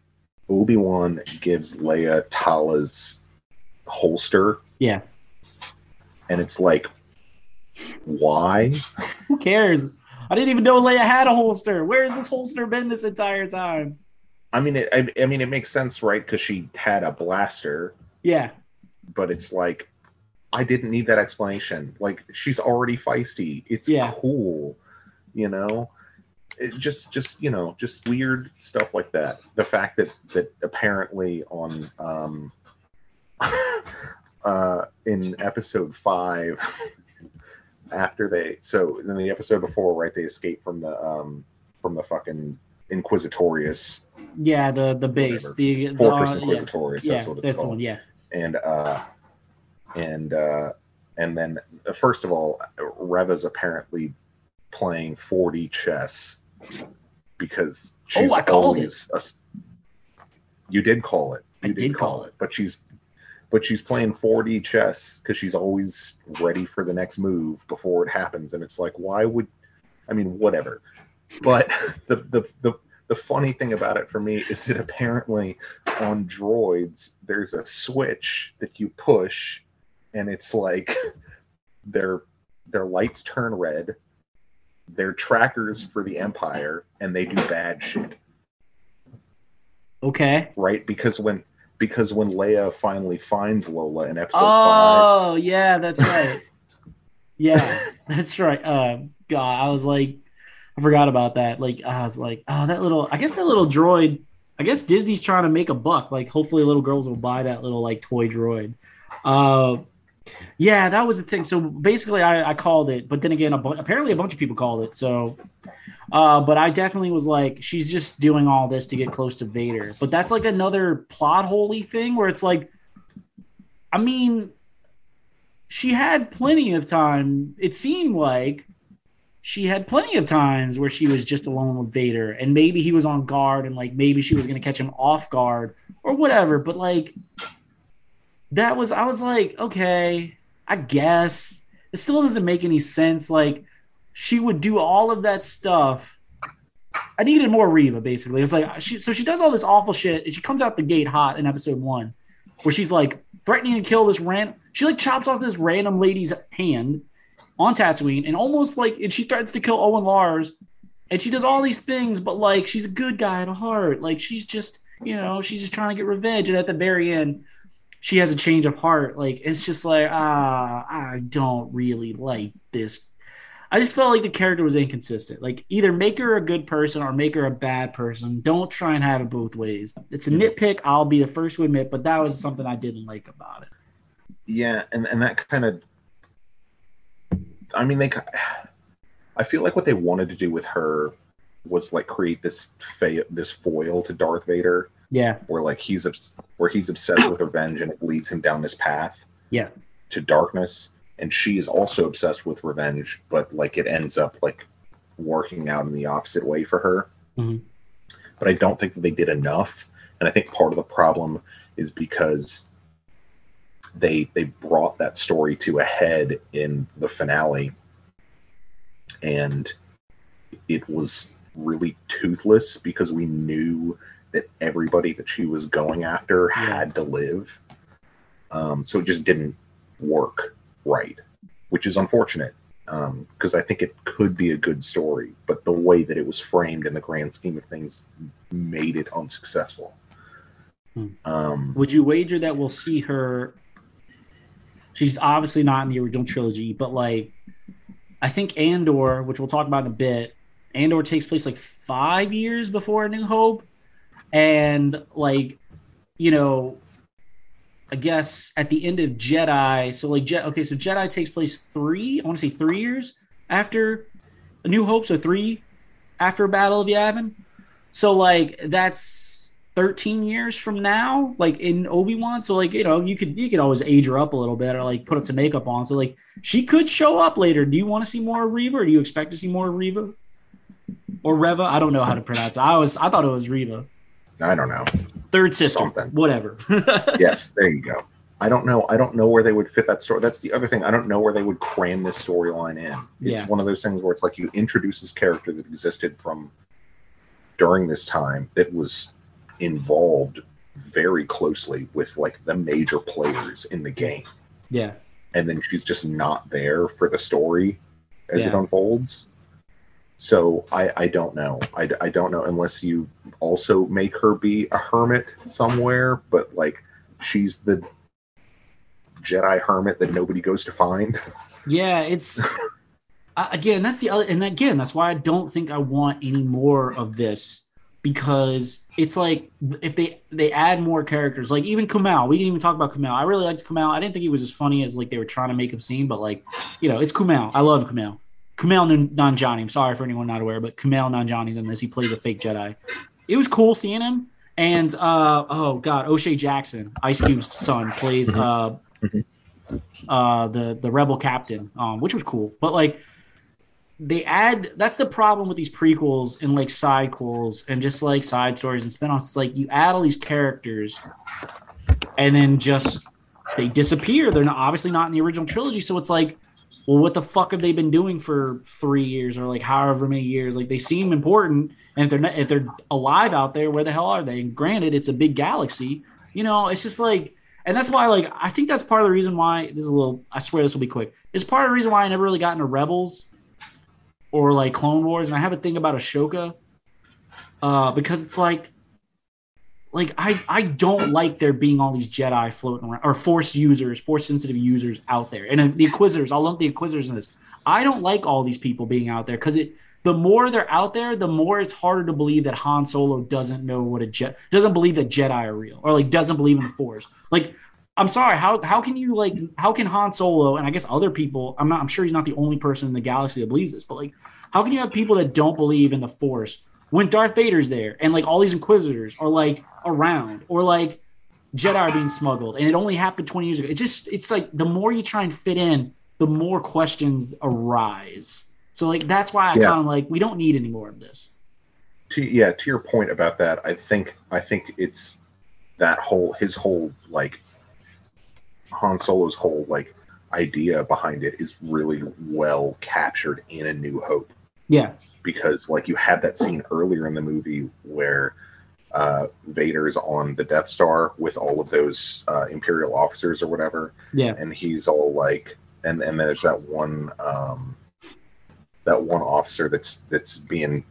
Obi Wan gives Leia Tala's holster, yeah. and it's like, why? Who cares? I didn't even know Leia had a holster. Where has this holster been this entire time? I mean, it, I, I mean, it makes sense, right? Because she had a blaster. Yeah. But it's like, I didn't need that explanation. Like, she's already feisty. It's yeah. cool, you know. It just, just you know, just weird stuff like that. The fact that that apparently on um, *laughs* uh, in episode five, after they so in the episode before, right, they escape from the um from the fucking Inquisitorius. Yeah, the the base, whatever. the Fortress Inquisitorius. Yeah, that's what it's that's called. One, yeah. And uh, and uh, and then uh, first of all, Reva's apparently playing 4D chess because oh, she's oh, always. A, you did call it. You I did, call, call it. it, but she's but she's playing 4D chess because she's always ready for the next move before it happens. And it's like, why would, I mean, whatever. But *laughs* the, the, the, the funny thing about it for me is that apparently on droids, there's a switch that you push and it's like *laughs* their, their lights turn red, they're trackers for the Empire, and they do bad shit. Okay. Right? Because when because when Leia finally finds Lola in episode oh, five. Oh, yeah, that's right. *laughs* yeah, that's right. Uh, God, I was like, I forgot about that. Like, I was like, oh, that little, I guess that little droid, I guess Disney's trying to make a buck. Like, hopefully, little girls will buy that little, like, toy droid. Uh, yeah, that was the thing. So basically, I, I called it, but then again, a bu- apparently a bunch of people called it. So uh, but I definitely was like, she's just doing all this to get close to Vader. But that's like another plot holy thing where it's like, I mean, she had plenty of time. It seemed like she had plenty of times where she was just alone with Vader, and maybe he was on guard, and like maybe she was going to catch him off guard or whatever. But like, that was, I was like, okay, I guess it still doesn't make any sense. Like, she would do all of that stuff. I needed more Reva, basically. It was like she so she does all this awful shit, and she comes out the gate hot in episode one, where she's like threatening to kill this random. She like chops off this random lady's hand on Tatooine, and almost like and she threatens to kill Owen Lars, and she does all these things, but like she's a good guy at heart. Like she's just you know she's just trying to get revenge, and at the very end, she has a change of heart. Like it's just like ah, I don't really like this I just felt like the character was inconsistent. Like either make her a good person or make her a bad person. Don't try and have it both ways. It's a nitpick. I'll be the first to admit, but that was something I didn't like about it. Yeah, and and that kind of, I mean, they, I feel like what they wanted to do with her was like create this fa- this foil to Darth Vader. Yeah, where like he's where he's obsessed with revenge and it leads him down this path. Yeah, to darkness and she is also obsessed with revenge, but like it ends up like working out in the opposite way for her. Mm-hmm. But I don't think that they did enough, and I think part of the problem is because they they brought that story to a head in the finale, and it was really toothless because we knew that everybody that she was going after had to live. Um, so it just didn't work right, which is unfortunate because um, I think it could be a good story, but the way that it was framed in the grand scheme of things made it unsuccessful. Hmm. Um, Would you wager that we'll see her? She's obviously not in the original trilogy, but like, I think Andor, which we'll talk about in a bit, Andor takes place like five years before A New Hope, and like, you know, I guess at the end of Jedi. So like Jet. Okay, so Jedi takes place three. I want to say three years after A New Hope. So three after Battle of Yavin. So like that's 13 years from now, like in Obi Wan. So like you know you could you could always age her up a little bit or like put up some makeup on. So like she could show up later. Do you want to see more Reva? Or do you expect to see more Reva? Or Reva? I don't know how to pronounce it. I was I thought it was Reva. I don't know. Third sister. Something. Whatever. *laughs* yes, there you go. I don't know. I don't know where they would fit that story. That's the other thing. I don't know where they would cram this storyline in. It's yeah. one of those things where it's like you introduce this character that existed from during this time that was involved very closely with like the major players in the game. Yeah. and then she's just not there for the story as it unfolds. So I, I don't know. I, I don't know unless you also make her be a hermit somewhere, but like she's the Jedi hermit that nobody goes to find. Yeah, it's *laughs* again that's the other, and again that's why I don't think I want any more of this because it's like if they they add more characters, like even Kumail, we didn't even talk about Kumail. I really liked Kumail. I didn't think he was as funny as like they were trying to make him seem, but like you know, it's Kumail. I love Kumail. Kumail Nanjiani. I'm sorry for anyone not aware, but Kumail Nanjiani's in this. He plays a fake Jedi. It was cool seeing him. And uh, oh god, O'Shea Jackson, Ice Cube's son, plays uh, Mhm. uh, the the rebel captain, um, which was cool. But like they add that's the problem with these prequels and like side sidequels and just like side stories and spin-offs. It's like you add all these characters and then just they disappear. They're not obviously not in the original trilogy, so it's like, well, what the fuck have they been doing for three years or like however many years? Like they seem important, and if they're not, if they're alive out there, where the hell are they? And granted, it's a big galaxy. You know, it's just like, and that's why like I think that's part of the reason why this is a little. I swear this will be quick. It's part of the reason why I never really got into Rebels or like Clone Wars, and I have a thing about Ahsoka uh, because it's like like I I don't like there being all these Jedi floating around or Force users, Force sensitive users out there, and the Inquisitors. I'll lump the Inquisitors in this. I don't like all these people being out there because it. The more they're out there, the more it's harder to believe that Han Solo doesn't know what a jet doesn't believe that Jedi are real or like doesn't believe in the Force. Like, I'm sorry, how how can you like how can Han Solo and I guess other people? I'm not. I'm sure he's not the only person in the galaxy that believes this, but like, how can you have people that don't believe in the Force when Darth Vader's there and like all these Inquisitors are like around or like Jedi are being smuggled and it only happened 20 years ago. It just it's like the more you try and fit in, the more questions arise. So like that's why I Yeah. kind of like we don't need any more of this. to yeah to your point about that i think i think it's that whole his whole like han solo's whole like idea behind it is really well captured in a new hope Yeah. because like you had that scene earlier in the movie where uh vader's on the death star with all of those uh imperial officers or whatever Yeah. and he's all like and and there's that one um that one officer that's that's being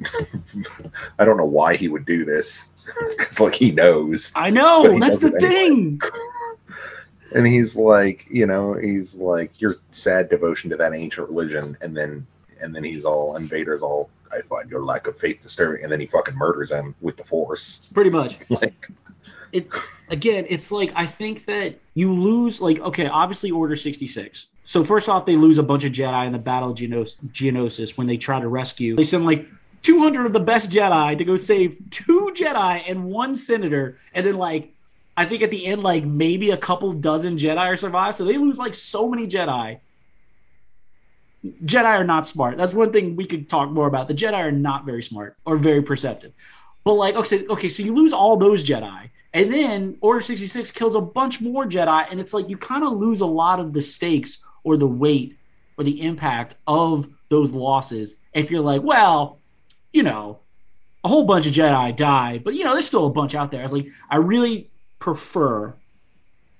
*laughs* i don't know why he would do this *laughs* because like he knows I know. That's the thing. *laughs* and he's like you know he's like your sad devotion to that ancient religion and then and then he's all invader's all i find your lack of faith disturbing and then he fucking murders him with the force. Pretty much. *laughs* like it again it's like i think that you lose like okay obviously order 66 so first off they lose a bunch of jedi in the battle of Geonos- geonosis when they try to rescue. They send like 200 of the best jedi to go save two jedi and one senator and then like i think at the end like maybe a couple dozen jedi are survive so they lose like so many jedi jedi are not smart. That's one thing we could talk more about. The jedi are not very smart or very perceptive. But like okay okay so you lose all those jedi and then Order 66 kills a bunch more Jedi, and it's like you kind of lose a lot of the stakes or the weight or the impact of those losses if you're like, well, you know, a whole bunch of Jedi died, but you know, there's still a bunch out there. I was like, I really prefer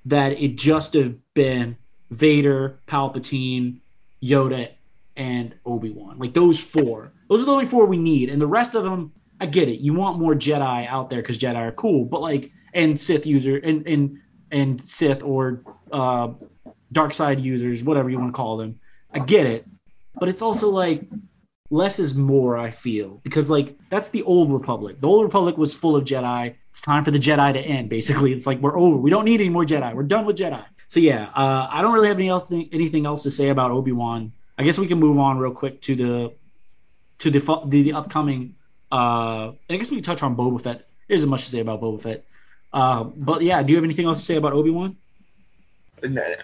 that it just have been Vader, Palpatine, Yoda, and Obi Wan. Like those four. Those are the only four we need, and the rest of them. I get it. You want more Jedi out there because Jedi are cool, but like, and Sith user and and and Sith or uh, dark side users, whatever you want to call them. I get it, but it's also like less is more. I feel because like that's the old Republic. The old Republic was full of Jedi. It's time for the Jedi to end. Basically, it's like we're over. We don't need any more Jedi. We're done with Jedi. So yeah, uh, I don't really have any else, anything else to say about Obi Wan. I guess we can move on real quick to the to the the, the upcoming. Uh, I guess we can touch on Boba Fett. There isn't much to say about Boba Fett. Uh, but yeah, do you have anything else to say about Obi Wan?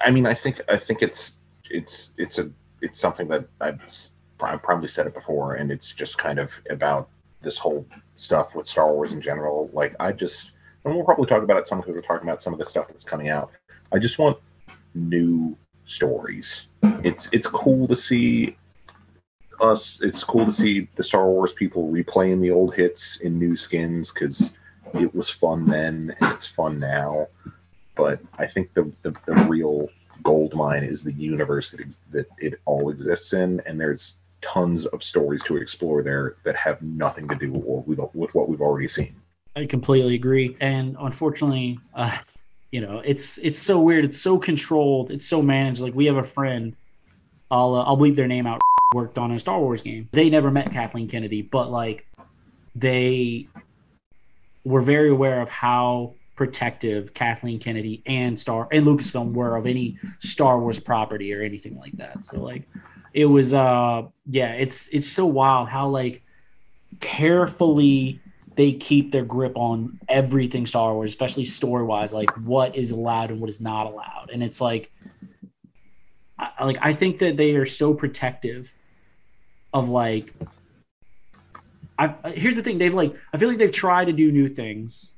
I mean, I think I think it's it's it's a it's something that I've I've probably said it before, and it's just kind of about this whole stuff with Star Wars in general. Like, I just and we'll probably talk about it some because we're talking about some of the stuff that's coming out. I just want new stories. It's it's cool to see us. It's cool to see the Star Wars people replaying the old hits in new skins because it was fun then and it's fun now but I think the, the, the real gold mine is the universe that ex- that it all exists in, and there's tons of stories to explore there that have nothing to do with, with what we've already seen. I completely agree, and unfortunately, uh, you know, it's it's so weird. It's so controlled. It's so managed. Like we have a friend, I'll uh, I'll bleep their name out. Worked on a Star Wars game. They never met Kathleen Kennedy, but like they were very aware of how protective Kathleen Kennedy and Star and Lucasfilm were of any Star Wars property or anything like that. So like it was uh yeah, it's it's so wild how like carefully they keep their grip on everything Star Wars, especially story wise, like what is allowed and what is not allowed. And it's like I, like I think that they are so protective of like I here's the thing they've like I feel like they've tried to do new things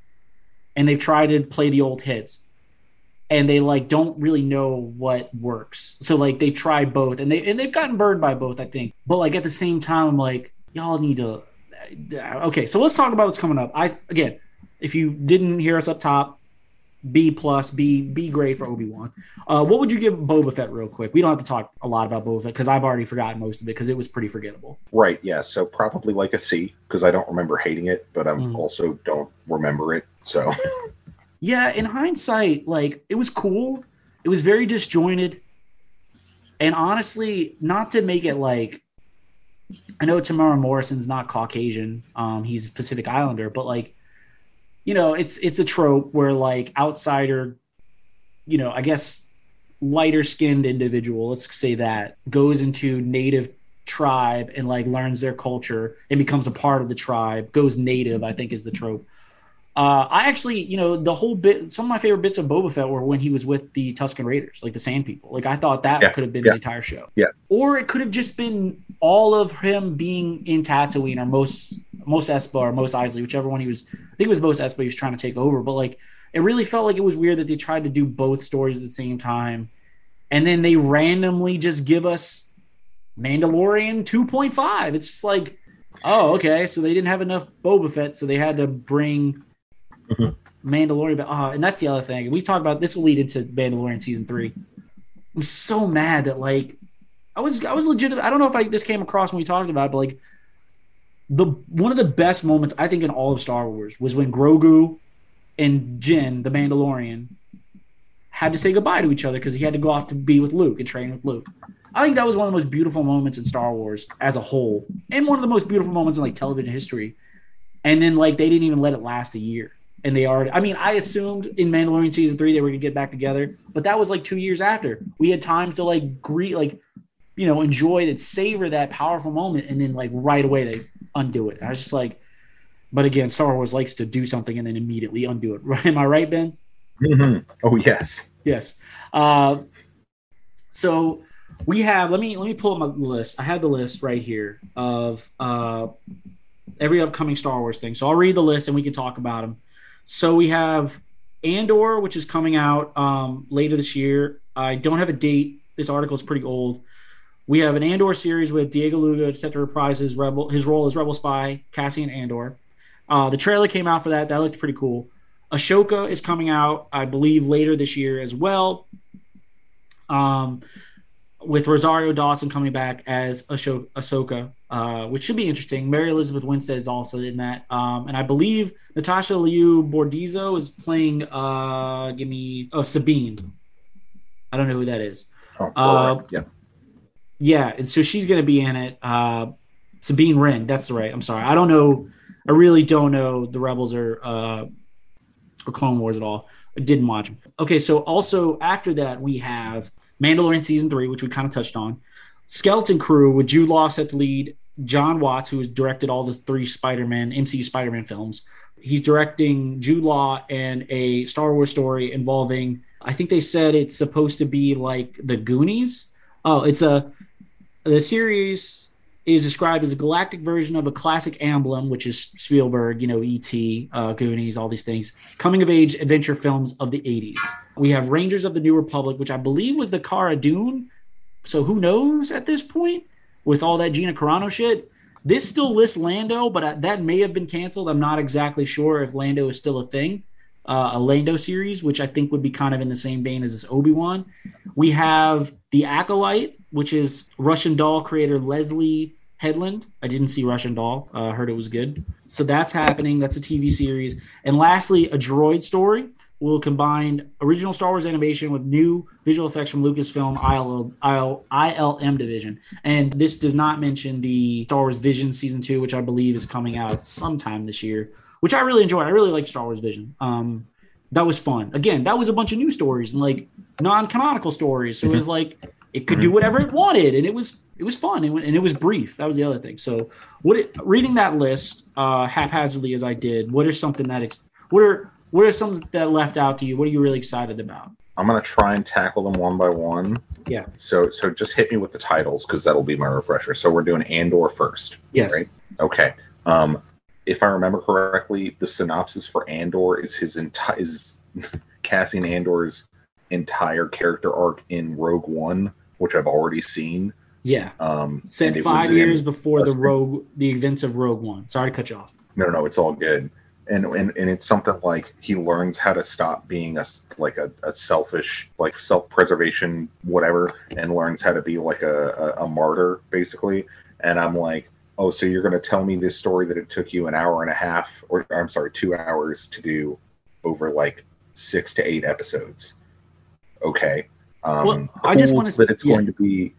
and they've tried to play the old hits and they like don't really know what works. So like they try both and they and they've gotten burned by both, I think. But like at the same time, I'm like, y'all need to okay, so let's talk about what's coming up. I again, if you didn't hear us up top, B plus, B B grade for Obi Wan. Uh, what would you give Boba Fett real quick? We don't have to talk a lot about Boba Fett because I've already forgotten most of it because it was pretty forgettable. Right. Yeah. So probably like a C because I don't remember hating it, but I mm. also don't remember it. So, *laughs* yeah, in hindsight, like it was cool. It was very disjointed. And honestly, not to make it like I know Temuera Morrison's not Caucasian. Um, he's Pacific Islander, but like, you know, it's it's a trope where like outsider, you know, I guess lighter skinned individual, let's say that, goes into native tribe and like learns their culture and becomes a part of the tribe, goes native, I think is the trope. Uh, I actually, you know, the whole bit, some of my favorite bits of Boba Fett were when he was with the Tusken Raiders, like the Sand People. Like I thought that yeah, could have been yeah. the entire show. Yeah. Or it could have just been all of him being in Tatooine or most Mos Espa or Mos Eisley, whichever one he was. I think it was Mos Espa he was trying to take over. But like, it really felt like it was weird that they tried to do both stories at the same time, and then they randomly just give us Mandalorian 2.5. It's like, oh, okay, so they didn't have enough Boba Fett, so they had to bring Mm-hmm. Mandalorian, but uh, and that's the other thing. We talked about this will lead into Mandalorian season three. I'm so mad that like I was I was legit. I don't know if I this came across when we talked about it, but like the one of the best moments I think in all of Star Wars was when Grogu and Jin, the Mandalorian, had to say goodbye to each other because he had to go off to be with Luke and train with Luke. I think that was one of the most beautiful moments in Star Wars as a whole, and one of the most beautiful moments in like television history. And then like they didn't even let it last a year and they already i mean i assumed in mandalorian season three they were gonna get back together but that was like two years after. We had time to like greet like you know enjoy and savor that powerful moment and then like right away they undo it. I was just like but again star wars likes to do something and then immediately undo it. *laughs* Right? Am i right ben? Mm-hmm. oh yes. Yes. Uh, so we have let me let me pull up my list. I have the list right here of uh, every upcoming star wars thing. So i'll read the list and we can talk about them so we have Andor, which is coming out um, later this year. I don't have a date. This article is pretty old. We have an Andor series with Diego Luna set to reprise his rebel his role as rebel spy Cassian Andor. Uh, the trailer came out for that. That looked pretty cool. Ahsoka is coming out, I believe, later this year as well. Um, with Rosario Dawson coming back as Ahsoka, uh, which should be interesting. Mary Elizabeth Winstead is also in that, um, and I believe Natasha Liu Bordizzo is playing. Uh, give me oh Sabine. I don't know who that is. Oh, uh, yeah, yeah, and so she's going to be in it. Uh, Sabine Wren, that's right. I'm sorry, I don't know. I really don't know the Rebels or uh, or Clone Wars at all. I didn't watch them. Okay, so also after that we have Mandalorian season three, which we kind of touched on. Skeleton Crew with Jude Law set to lead. Jon Watts, who has directed all the three Spider-Man MCU Spider-Man films, he's directing Jude Law and a Star Wars story involving. I think they said it's supposed to be like the Goonies. Oh, it's a the series is described as a galactic version of a classic emblem, which is Spielberg, you know, E.T., uh, Goonies, all these things, coming of age adventure films of the 80s. We have Rangers of the New Republic, which I believe was the Cara Dune. So who knows at this point with all that Gina Carano shit? This still lists Lando, but that may have been canceled. I'm not exactly sure if Lando is still a thing. uh, a Lando series, which I think would be kind of in the same vein as this Obi Wan. We have the Acolyte, which is Russian Doll creator Leslie Headland. I didn't see Russian Doll. Uh, heard it was good. So that's happening. That's a TV series. And lastly, a droid story will combine original Star Wars animation with new visual effects from Lucasfilm IL, IL, ILM division. And this does not mention the Star Wars Vision season two, which I believe is coming out sometime this year, which I really enjoyed. I really like Star Wars Vision. Um, that was fun. Again, that was a bunch of new stories and like non-canonical stories. So it was mm-hmm. like it could do mm-hmm. whatever it wanted, and it was it was fun and, and it was brief. That was the other thing. So what it, reading that list uh, haphazardly as I did, what is something that ex- what are what are some that left out to you? What are you really excited about? I'm gonna try and tackle them one by one. Yeah. So so just hit me with the titles because that'll be my refresher. So we're doing Andor first. Yes. Right. Okay. Um, if I remember correctly, the synopsis for Andor is his entire is *laughs* Cassian Andor's entire character arc in Rogue One, which I've already seen. Yeah. Um, set five years before the Rogue the events of Rogue One. Sorry to cut you off. No, no, it's all good and, and and it's something like he learns how to stop being a like a, a selfish like self-preservation whatever and learns how to be like a, a, a martyr basically and i'm like oh so you're going to tell me this story that it took you an hour and a half or i'm sorry two hours to do over like six to eight episodes okay um well, cool i just want to that it's yeah. going to be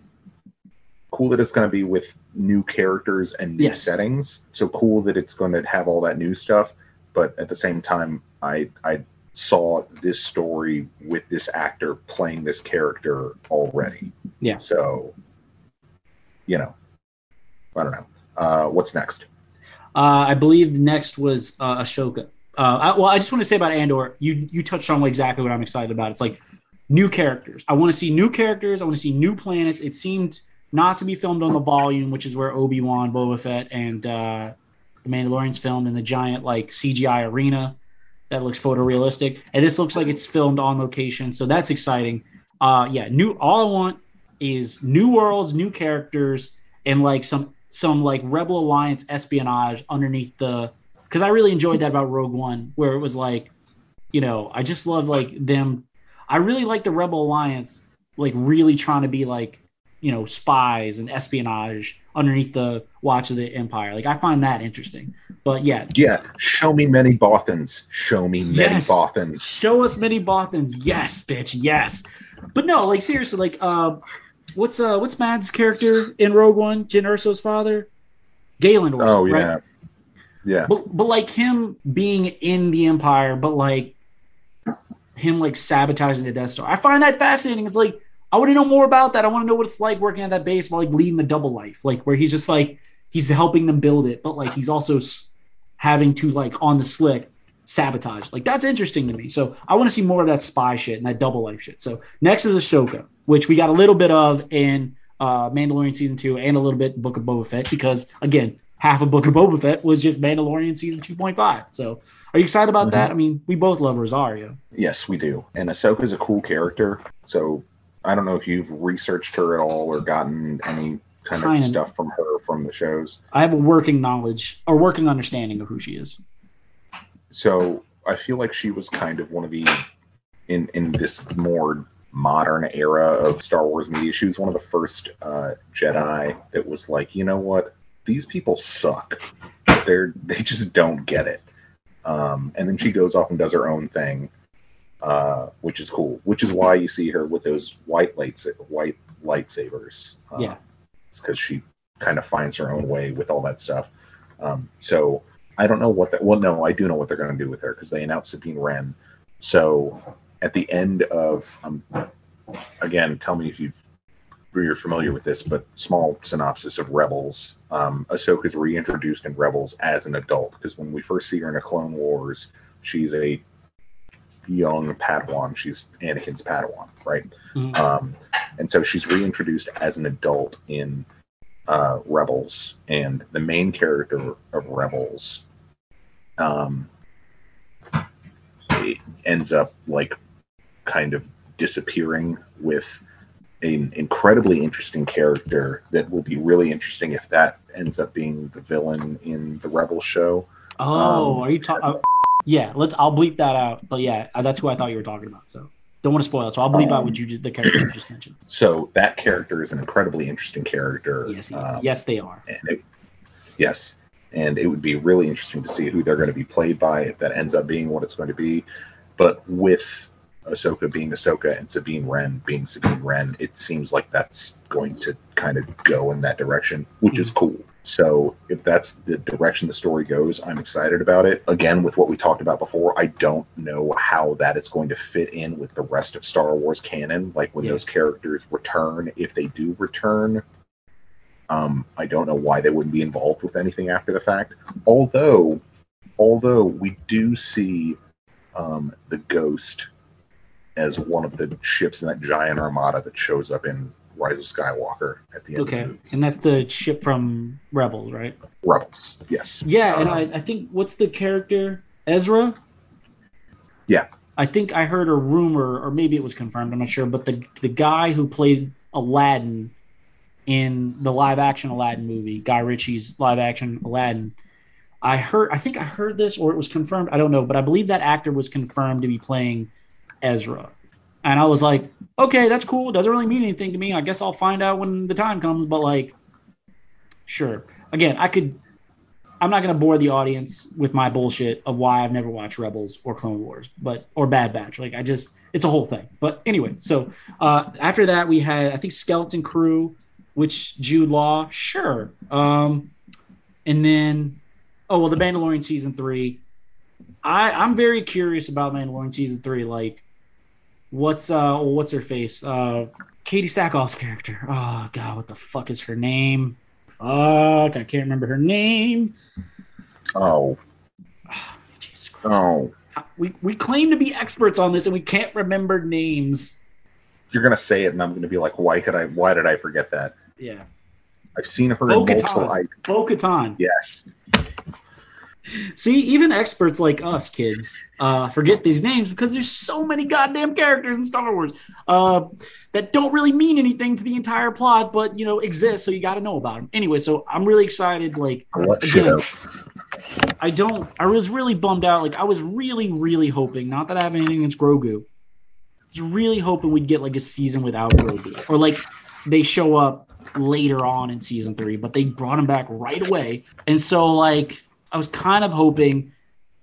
cool that it's going to be with new characters and new yes. settings so cool that it's going to have all that new stuff but at the same time, I I saw this story with this actor playing this character already. Yeah. So, you know, I don't know. Uh, what's next? Uh, I believe next was uh, Ahsoka. Uh, I, well, I just want to say about Andor. You you touched on exactly what I'm excited about. It's like new characters. I want to see new characters. I want to see new planets. It seemed not to be filmed on the volume, which is where Obi Wan, Boba Fett, and uh, the Mandalorian's filmed in the giant like CGI arena that looks photorealistic, and this looks like it's filmed on location, so that's exciting. Uh, yeah, new. All I want is new worlds, new characters, and like some some like Rebel Alliance espionage underneath the. Because I really enjoyed that about Rogue One, where it was like, you know, I just love like them. I really like the Rebel Alliance, like really trying to be like you know spies and espionage underneath the watch of the empire. Like i find that interesting. But yeah. Yeah show me many bothans. Show me many yes. bothans. Show us many bothans. Yes bitch yes. But no like seriously like uh what's uh what's Mads' character in rogue one? Jyn erso's father? Galen Erso, oh yeah. Right? yeah. But, but like him being in the empire but like him like sabotaging the death star. I find that fascinating. It's like I want to know more about that. I want to know what it's like working at that base while like leading the double life, like where he's just like he's helping them build it, but like he's also having to like on the slick sabotage. Like that's interesting to me. So I want to see more of that spy shit and that double life shit. So next is Ahsoka, which we got a little bit of in uh, Mandalorian season two and a little bit in Book of Boba Fett because again, half of Book of Boba Fett was just Mandalorian season two point five. So are you excited about mm-hmm. that? I mean, we both love Rosario. Yes, we do. And Ahsoka is a cool character. So I don't know if you've researched her at all or gotten any kind, kind of, of stuff from her from the shows. I have a working knowledge or working understanding of who she is. So I feel like she was kind of one of the in in this more modern era of Star Wars media. She was one of the first uh, Jedi that was like, you know what, these people suck. They're they just don't get it. Um, and then she goes off and does her own thing uh, which is cool. Which is why you see her with those white lights, white lightsabers. Uh, yeah, it's because she kind of finds her own way with all that stuff. Um, so I don't know what that. Well, no, I do know what they're going to do with her because they announced Sabine Wren. So at the end of, um, again, tell me if you've you're familiar with this, but small synopsis of Rebels. Um, Ahsoka is reintroduced in Rebels as an adult because when we first see her in a Clone Wars, she's a young Padawan. She's Anakin's Padawan, right? Mm-hmm. Um, and so she's reintroduced as an adult in uh, Rebels, and the main character of Rebels um, ends up like kind of disappearing with an incredibly interesting character that will be really interesting if that ends up being the villain in the Rebel show. Oh, um, are you talking? Yeah, let's. I'll bleep that out. But yeah, uh, that's who I thought you were talking about. So don't want to spoil it. So I'll bleep out Um, what you the character you just mentioned. So that character is an incredibly interesting character. Yes, um, yes, they are. and it, yes, and it would be really interesting to see who they're going to be played by if that ends up being what it's going to be. But with Ahsoka being Ahsoka and Sabine Wren being Sabine Wren, it seems like that's going to kind of go in that direction, which is cool. So if that's the direction the story goes, I'm excited about it. Again, with what we talked about before, I don't know how that is going to fit in with the rest of Star Wars canon. Like when Yeah. those characters return, if they do return, um, I don't know why they wouldn't be involved with anything after the fact. Although, although we do see um, the Ghost as one of the ships in that giant armada that shows up in Rise of Skywalker at the end Okay, of the movie. and that's the ship from Rebels, right? Rebels. Yes. Yeah, and Uh, I, I think what's the character Ezra? Yeah. I think I heard a rumor, or maybe it was confirmed. I'm not sure, but the the guy who played Aladdin in the live action Aladdin movie, Guy Ritchie's live action Aladdin. I heard, I think I heard this, or it was confirmed. I don't know, but I believe that actor was confirmed to be playing Ezra. And I was like, okay, that's cool. Doesn't really mean anything to me. I guess I'll find out when the time comes. But like, sure. Again, I could. I'm not going to bore the audience with my bullshit of why I've never watched Rebels or Clone Wars, but or Bad Batch. Like I just, it's a whole thing. But anyway, so uh, after that we had I think Skeleton Crew, which Jude Law, sure. Um, and then, oh well, the Mandalorian season three. I I'm very curious about Mandalorian season three. Like, what's uh what's her face? Uh, Katee Sackhoff's character. Oh god, what the fuck is her name? Fuck, I can't remember her name. Oh. *sighs* Jesus Christ. Oh. We we claim to be experts on this and we can't remember names. You're gonna say it, and I'm gonna be like, "Why could I? Why did I forget that?" Yeah. I've seen her in Bo-Katan. multiple. I, Bo Katan. yes. See, even experts like us kids uh, forget these names because there's so many goddamn characters in Star Wars uh, that don't really mean anything to the entire plot, but you know exist, so you got to know about them. Anyway, so I'm really excited. Like, Again. I don't. I was really bummed out. Like, I was really, really hoping. Not that I have anything against Grogu. I was really hoping we'd get like a season without Grogu, or like they show up later on in season three, but they brought him back right away. And so, like, I was kind of hoping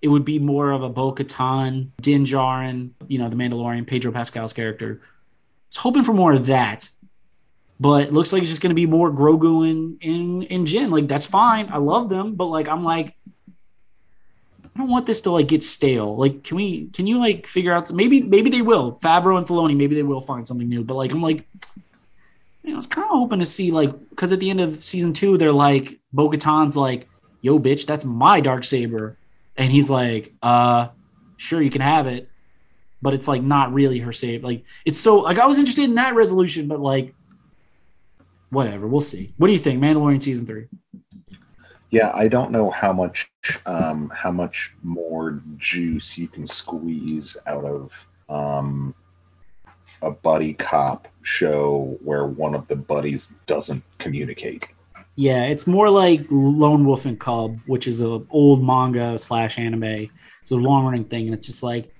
it would be more of a Bo Katan, Din Djarin, you know, the Mandalorian, Pedro Pascal's character. I was hoping for more of that. But it looks like it's just going to be more Grogu and, and, and Jin. Like, that's fine. I love them. But, like, I'm like, I don't want this to like get stale. Like, can we? Can you like figure out? Maybe, maybe they will. Favreau and Filoni, maybe they will find something new. But like, I'm like, you know, I was kind of hoping to see like, because at the end of season two, they're like, Bo Katan's like, "Yo, bitch, that's my dark saber," and he's like, "Uh, sure, you can have it," but it's like not really her save. Like, it's so like I was interested in that resolution, but like, whatever. We'll see. What do you think, Mandalorian season three? Yeah, I don't know how much um, how much more juice you can squeeze out of um, a buddy cop show where one of the buddies doesn't communicate. Yeah, it's more like Lone Wolf and Cub, which is an old manga slash anime. It's a long running thing, and it's just like,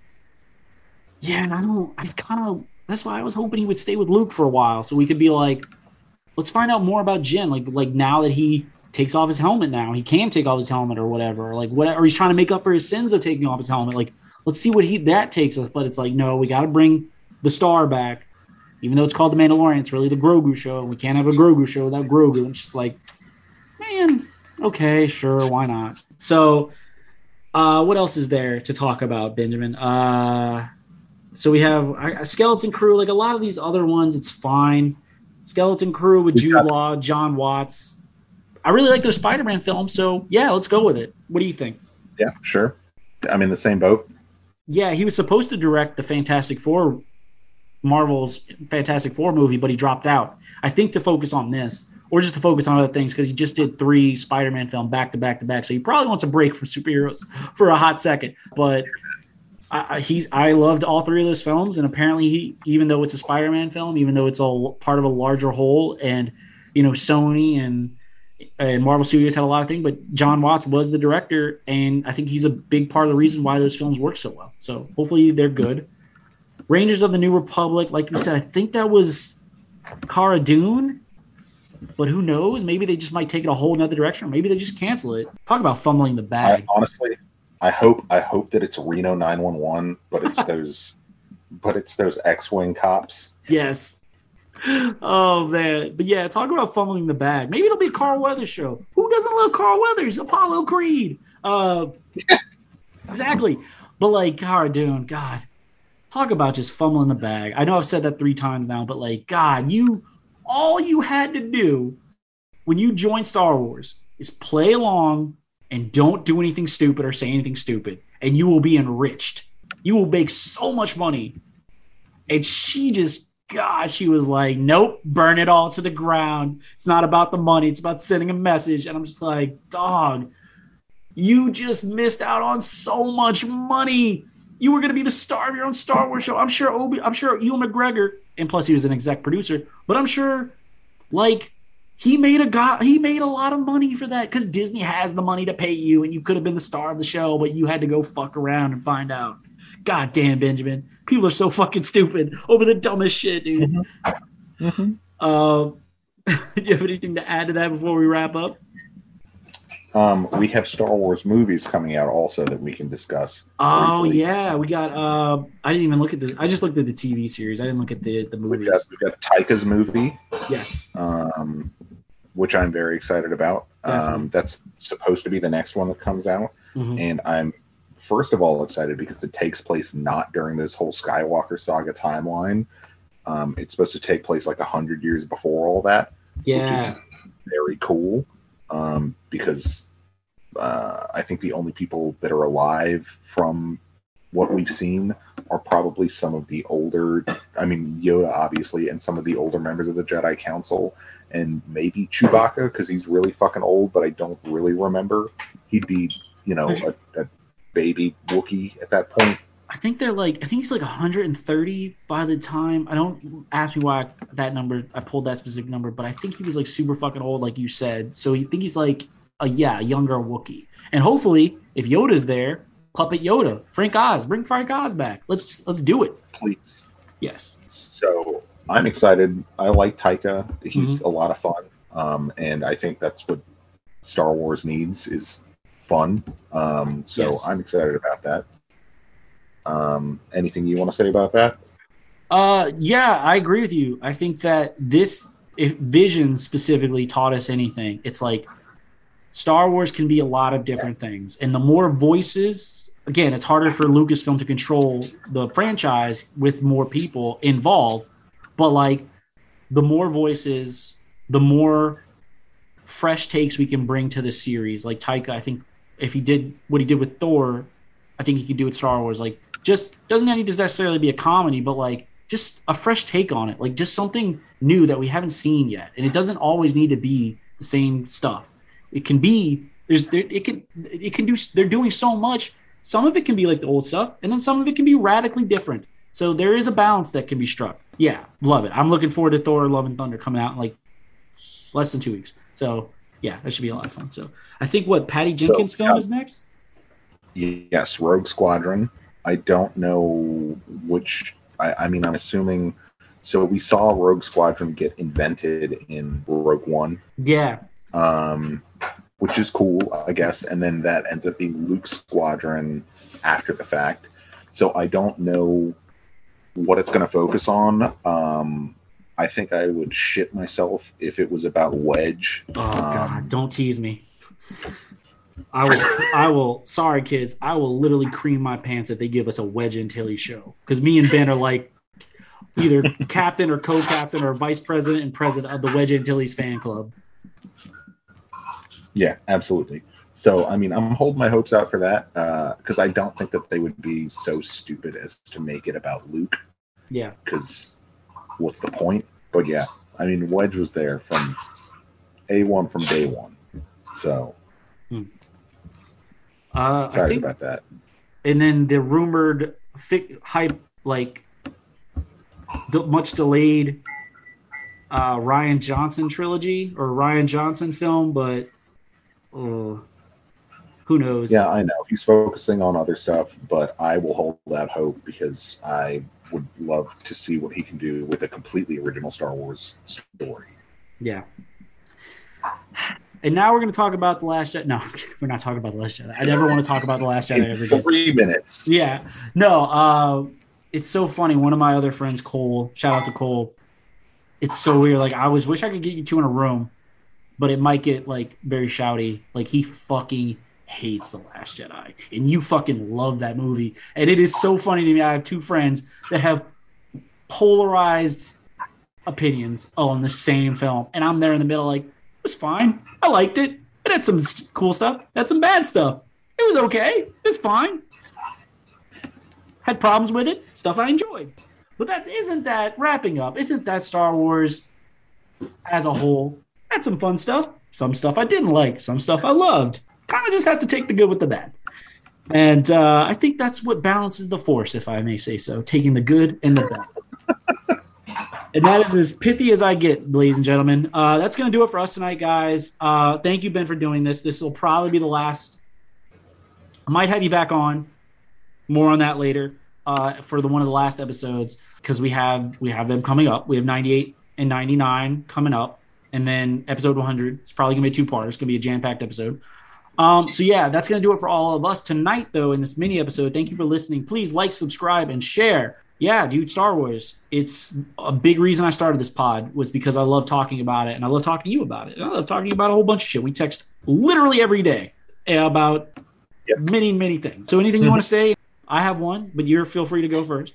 yeah, and I don't, I kind of. That's why I was hoping he would stay with Luke for a while, so we could be like, let's find out more about Jin. Like, like now that he takes off his helmet, now he can take off his helmet or whatever. Like what, or he's trying to make up for his sins of taking off his helmet. Like, let's see what he that takes us. But it's like, no, we got to bring the star back. Even though it's called the Mandalorian, it's really the Grogu show. We can't have a Grogu show without Grogu. It's just like, man, okay, sure, why not? So, uh, what else is there to talk about, Benjamin? Uh, so we have a Skeleton Crew, like a lot of these other ones, it's fine. Skeleton Crew with Jude Law, Jon Watts. I really like those Spider-Man films, so yeah, let's go with it. What do you think? Yeah, sure. I'm in the same boat. Yeah, he was supposed to direct the Fantastic Four, Marvel's Fantastic Four movie, but he dropped out. I think to focus on this, or just to focus on other things, because he just did three Spider-Man film back to back to back. So he probably wants a break from superheroes *laughs* for a hot second. But I, he's I loved all three of those films, and apparently he, even though it's a Spider-Man film, even though it's all part of a larger whole, and you know Sony and and Marvel Studios had a lot of things, but Jon Watts was the director, and I think he's a big part of the reason why those films work so well. So hopefully they're good. Rangers of the New Republic, like you said, I think that was Cara Dune, but who knows? Maybe they just might take it a whole nother direction, or maybe they just cancel it. Talk about fumbling the bag. I, honestly, I hope I hope that it's Reno 911, but it's *laughs* those but it's those X-wing cops. Yes. Oh man, but yeah, talk about fumbling the bag. Maybe it'll be a Carl Weathers show. Who doesn't love Carl Weathers? Apollo Creed. Uh, *laughs* exactly. But like Cara Dune, God, talk about just fumbling the bag. I know I've said that three times now, but like God, you all you had to do when you joined Star Wars is play along and don't do anything stupid or say anything stupid, and you will be enriched. You will make so much money. And she just, God, she was like, nope, burn it all to the ground. It's not about the money, it's about sending a message. And I'm just like, dog, you just missed out on so much money. You were going to be the star of your own Star Wars show. I'm sure Obi, I'm sure Ewan McGregor, and plus he was an exec producer, but I'm sure like he made a god he made a lot of money for that because disney has the money to pay you and you could have been the star of the show but you had to go fuck around and find out god damn benjamin people are so fucking stupid over the dumbest shit dude mm-hmm. Mm-hmm. Uh, *laughs* do you have anything to add to that before we wrap up um, we have Star Wars movies coming out also that we can discuss. Oh briefly. yeah, we got. Uh, I didn't even look at this. I just looked at the TV series. I didn't look at the the movies. We got, we got Taika's movie. Yes. Um, which I'm very excited about. Um, that's supposed to be the next one that comes out, mm-hmm. and I'm first of all excited because it takes place not during this whole Skywalker saga timeline. Um, it's supposed to take place like a hundred years before all that. Yeah, very cool. Um, because uh, I think the only people that are alive from what we've seen are probably some of the older, I mean, Yoda, obviously, and some of the older members of the Jedi Council, and maybe Chewbacca, because he's really fucking old, but I don't really remember. He'd be, you know, a, a baby Wookiee at that point. I think they're like, I think he's like 130 by the time. I don't ask me why I, that number, I pulled that specific number, but I think he was like super fucking old, like you said. So you think he's like a, yeah, a younger Wookiee. And hopefully, if Yoda's there, puppet Yoda, Frank Oz, bring Frank Oz back. Let's let's do it. Please. Yes. So I'm excited. I like Taika. He's mm-hmm. a lot of fun, um, and I think that's what Star Wars needs is fun. Um, so yes. I'm excited about that. Um, anything you want to say about that? Uh, yeah, I agree with you. I think that this Vision specifically taught us anything, it's like Star Wars can be a lot of different things, and the more voices, again, it's harder for Lucasfilm to control the franchise with more people involved. But like, the more voices, the more fresh takes we can bring to the series. Like Taika, I think if he did what he did with Thor, I think he could do with Star Wars. Like, just doesn't need to necessarily be a comedy, but like just a fresh take on it, like just something new that we haven't seen yet. And it doesn't always need to be the same stuff. It can be there's there, it can it can do they're doing so much. Some of it can be like the old stuff, and then some of it can be radically different. So there is a balance that can be struck. Yeah, love it. I'm looking forward to Thor: Love and Thunder coming out in like less than two weeks. So yeah, that should be a lot of fun. So I think what Patty Jenkins' so, film is next. Yes, Rogue Squadron. I don't know which. I, I mean, I'm assuming. So we saw Rogue Squadron get invented in Rogue One. Yeah. Um, which is cool, I guess. And then that ends up being Luke squadron after the fact. So I don't know what it's going to focus on. Um, I think I would shit myself if it was about Wedge. Oh um, God! Don't tease me. I will. I will. Sorry, kids. I will literally cream my pants if they give us a Wedge Antilles show because me and Ben are like either captain or co-captain or vice president and president of the Wedge and Antilles fan club. Yeah, absolutely. So, I mean, I'm holding my hopes out for that because uh, I don't think that they would be so stupid as to make it about Luke. Yeah. Because what's the point? But yeah, I mean, Wedge was there from A1 from day one. So, hmm. Uh, excited think, about that. And then the rumored fic- hype, like the much delayed uh, Rian Johnson trilogy or Rian Johnson film, but uh, who knows? Yeah, I know he's focusing on other stuff, but I will hold that hope because I would love to see what he can do with a completely original Star Wars story. Yeah. And now we're going to talk about the Last Jedi. No, *laughs* we're not talking about the Last Jedi. I never want to talk about the Last Jedi ever again. Three minutes. Yeah. No. Uh, it's so funny. One of my other friends, Cole. Shout out to Cole. It's so weird. Like I always wish I could get you two in a room, but it might get like very shouty. Like he fucking hates the Last Jedi, and you fucking love that movie. And it is so funny to me. I have two friends that have polarized opinions on the same film, and I'm there in the middle, like was fine. I liked it. It had some cool stuff. It had some bad stuff. It was okay. It was fine. Had problems with it. Stuff I enjoyed. But that isn't that wrapping up. Isn't that Star Wars as a whole? Had some fun stuff. Some stuff I didn't like. Some stuff I loved. Kind of just have to take the good with the bad. And uh, I think that's what balances the force, if I may say so, taking the good and the bad. And that is as pithy as I get, ladies and gentlemen. Uh, that's going to do it for us tonight, guys. Uh, thank you, Ben, for doing this. This will probably be the last. I might have you back on. More on that later uh, for the one of the last episodes because we have we have them coming up. We have 98 and 99 coming up, and then episode 100. It's probably going to be a two part. It's going to be a jam packed episode. Um, so yeah, that's going to do it for all of us tonight, though. In this mini episode, thank you for listening. Please like, subscribe, and share yeah, dude, Star Wars. It's a big reason I started this pod was because I love talking about it and I love talking to you about it. And I love talking about a whole bunch of shit. We text literally every day about yep. many, many things. So anything you want to say? I have one, but you're feel free to go first.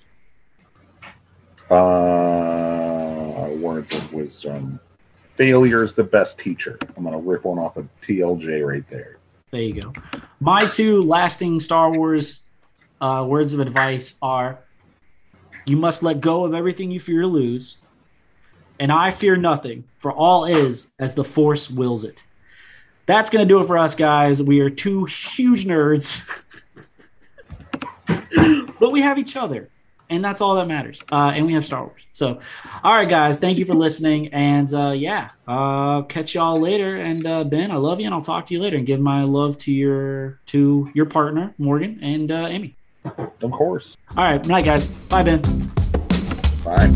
Uh, words of wisdom. Failure is the best teacher. I'm gonna rip one off of TLJ right there. There you go. My two lasting Star Wars uh, words of advice are you must let go of everything you fear to lose. And I fear nothing, for all is as the force wills it. That's going to do it for us, guys. We are two huge nerds, *laughs* but we have each other, and that's all that matters. Uh, and we have Star Wars. So, all right, guys, thank you for listening. And uh, yeah, uh, catch y'all later. And uh, Ben, I love you, and I'll talk to you later. And give my love to your to your partner Morgan and uh, Amy. Of course. All right. Night, guys. Bye, Ben. Bye.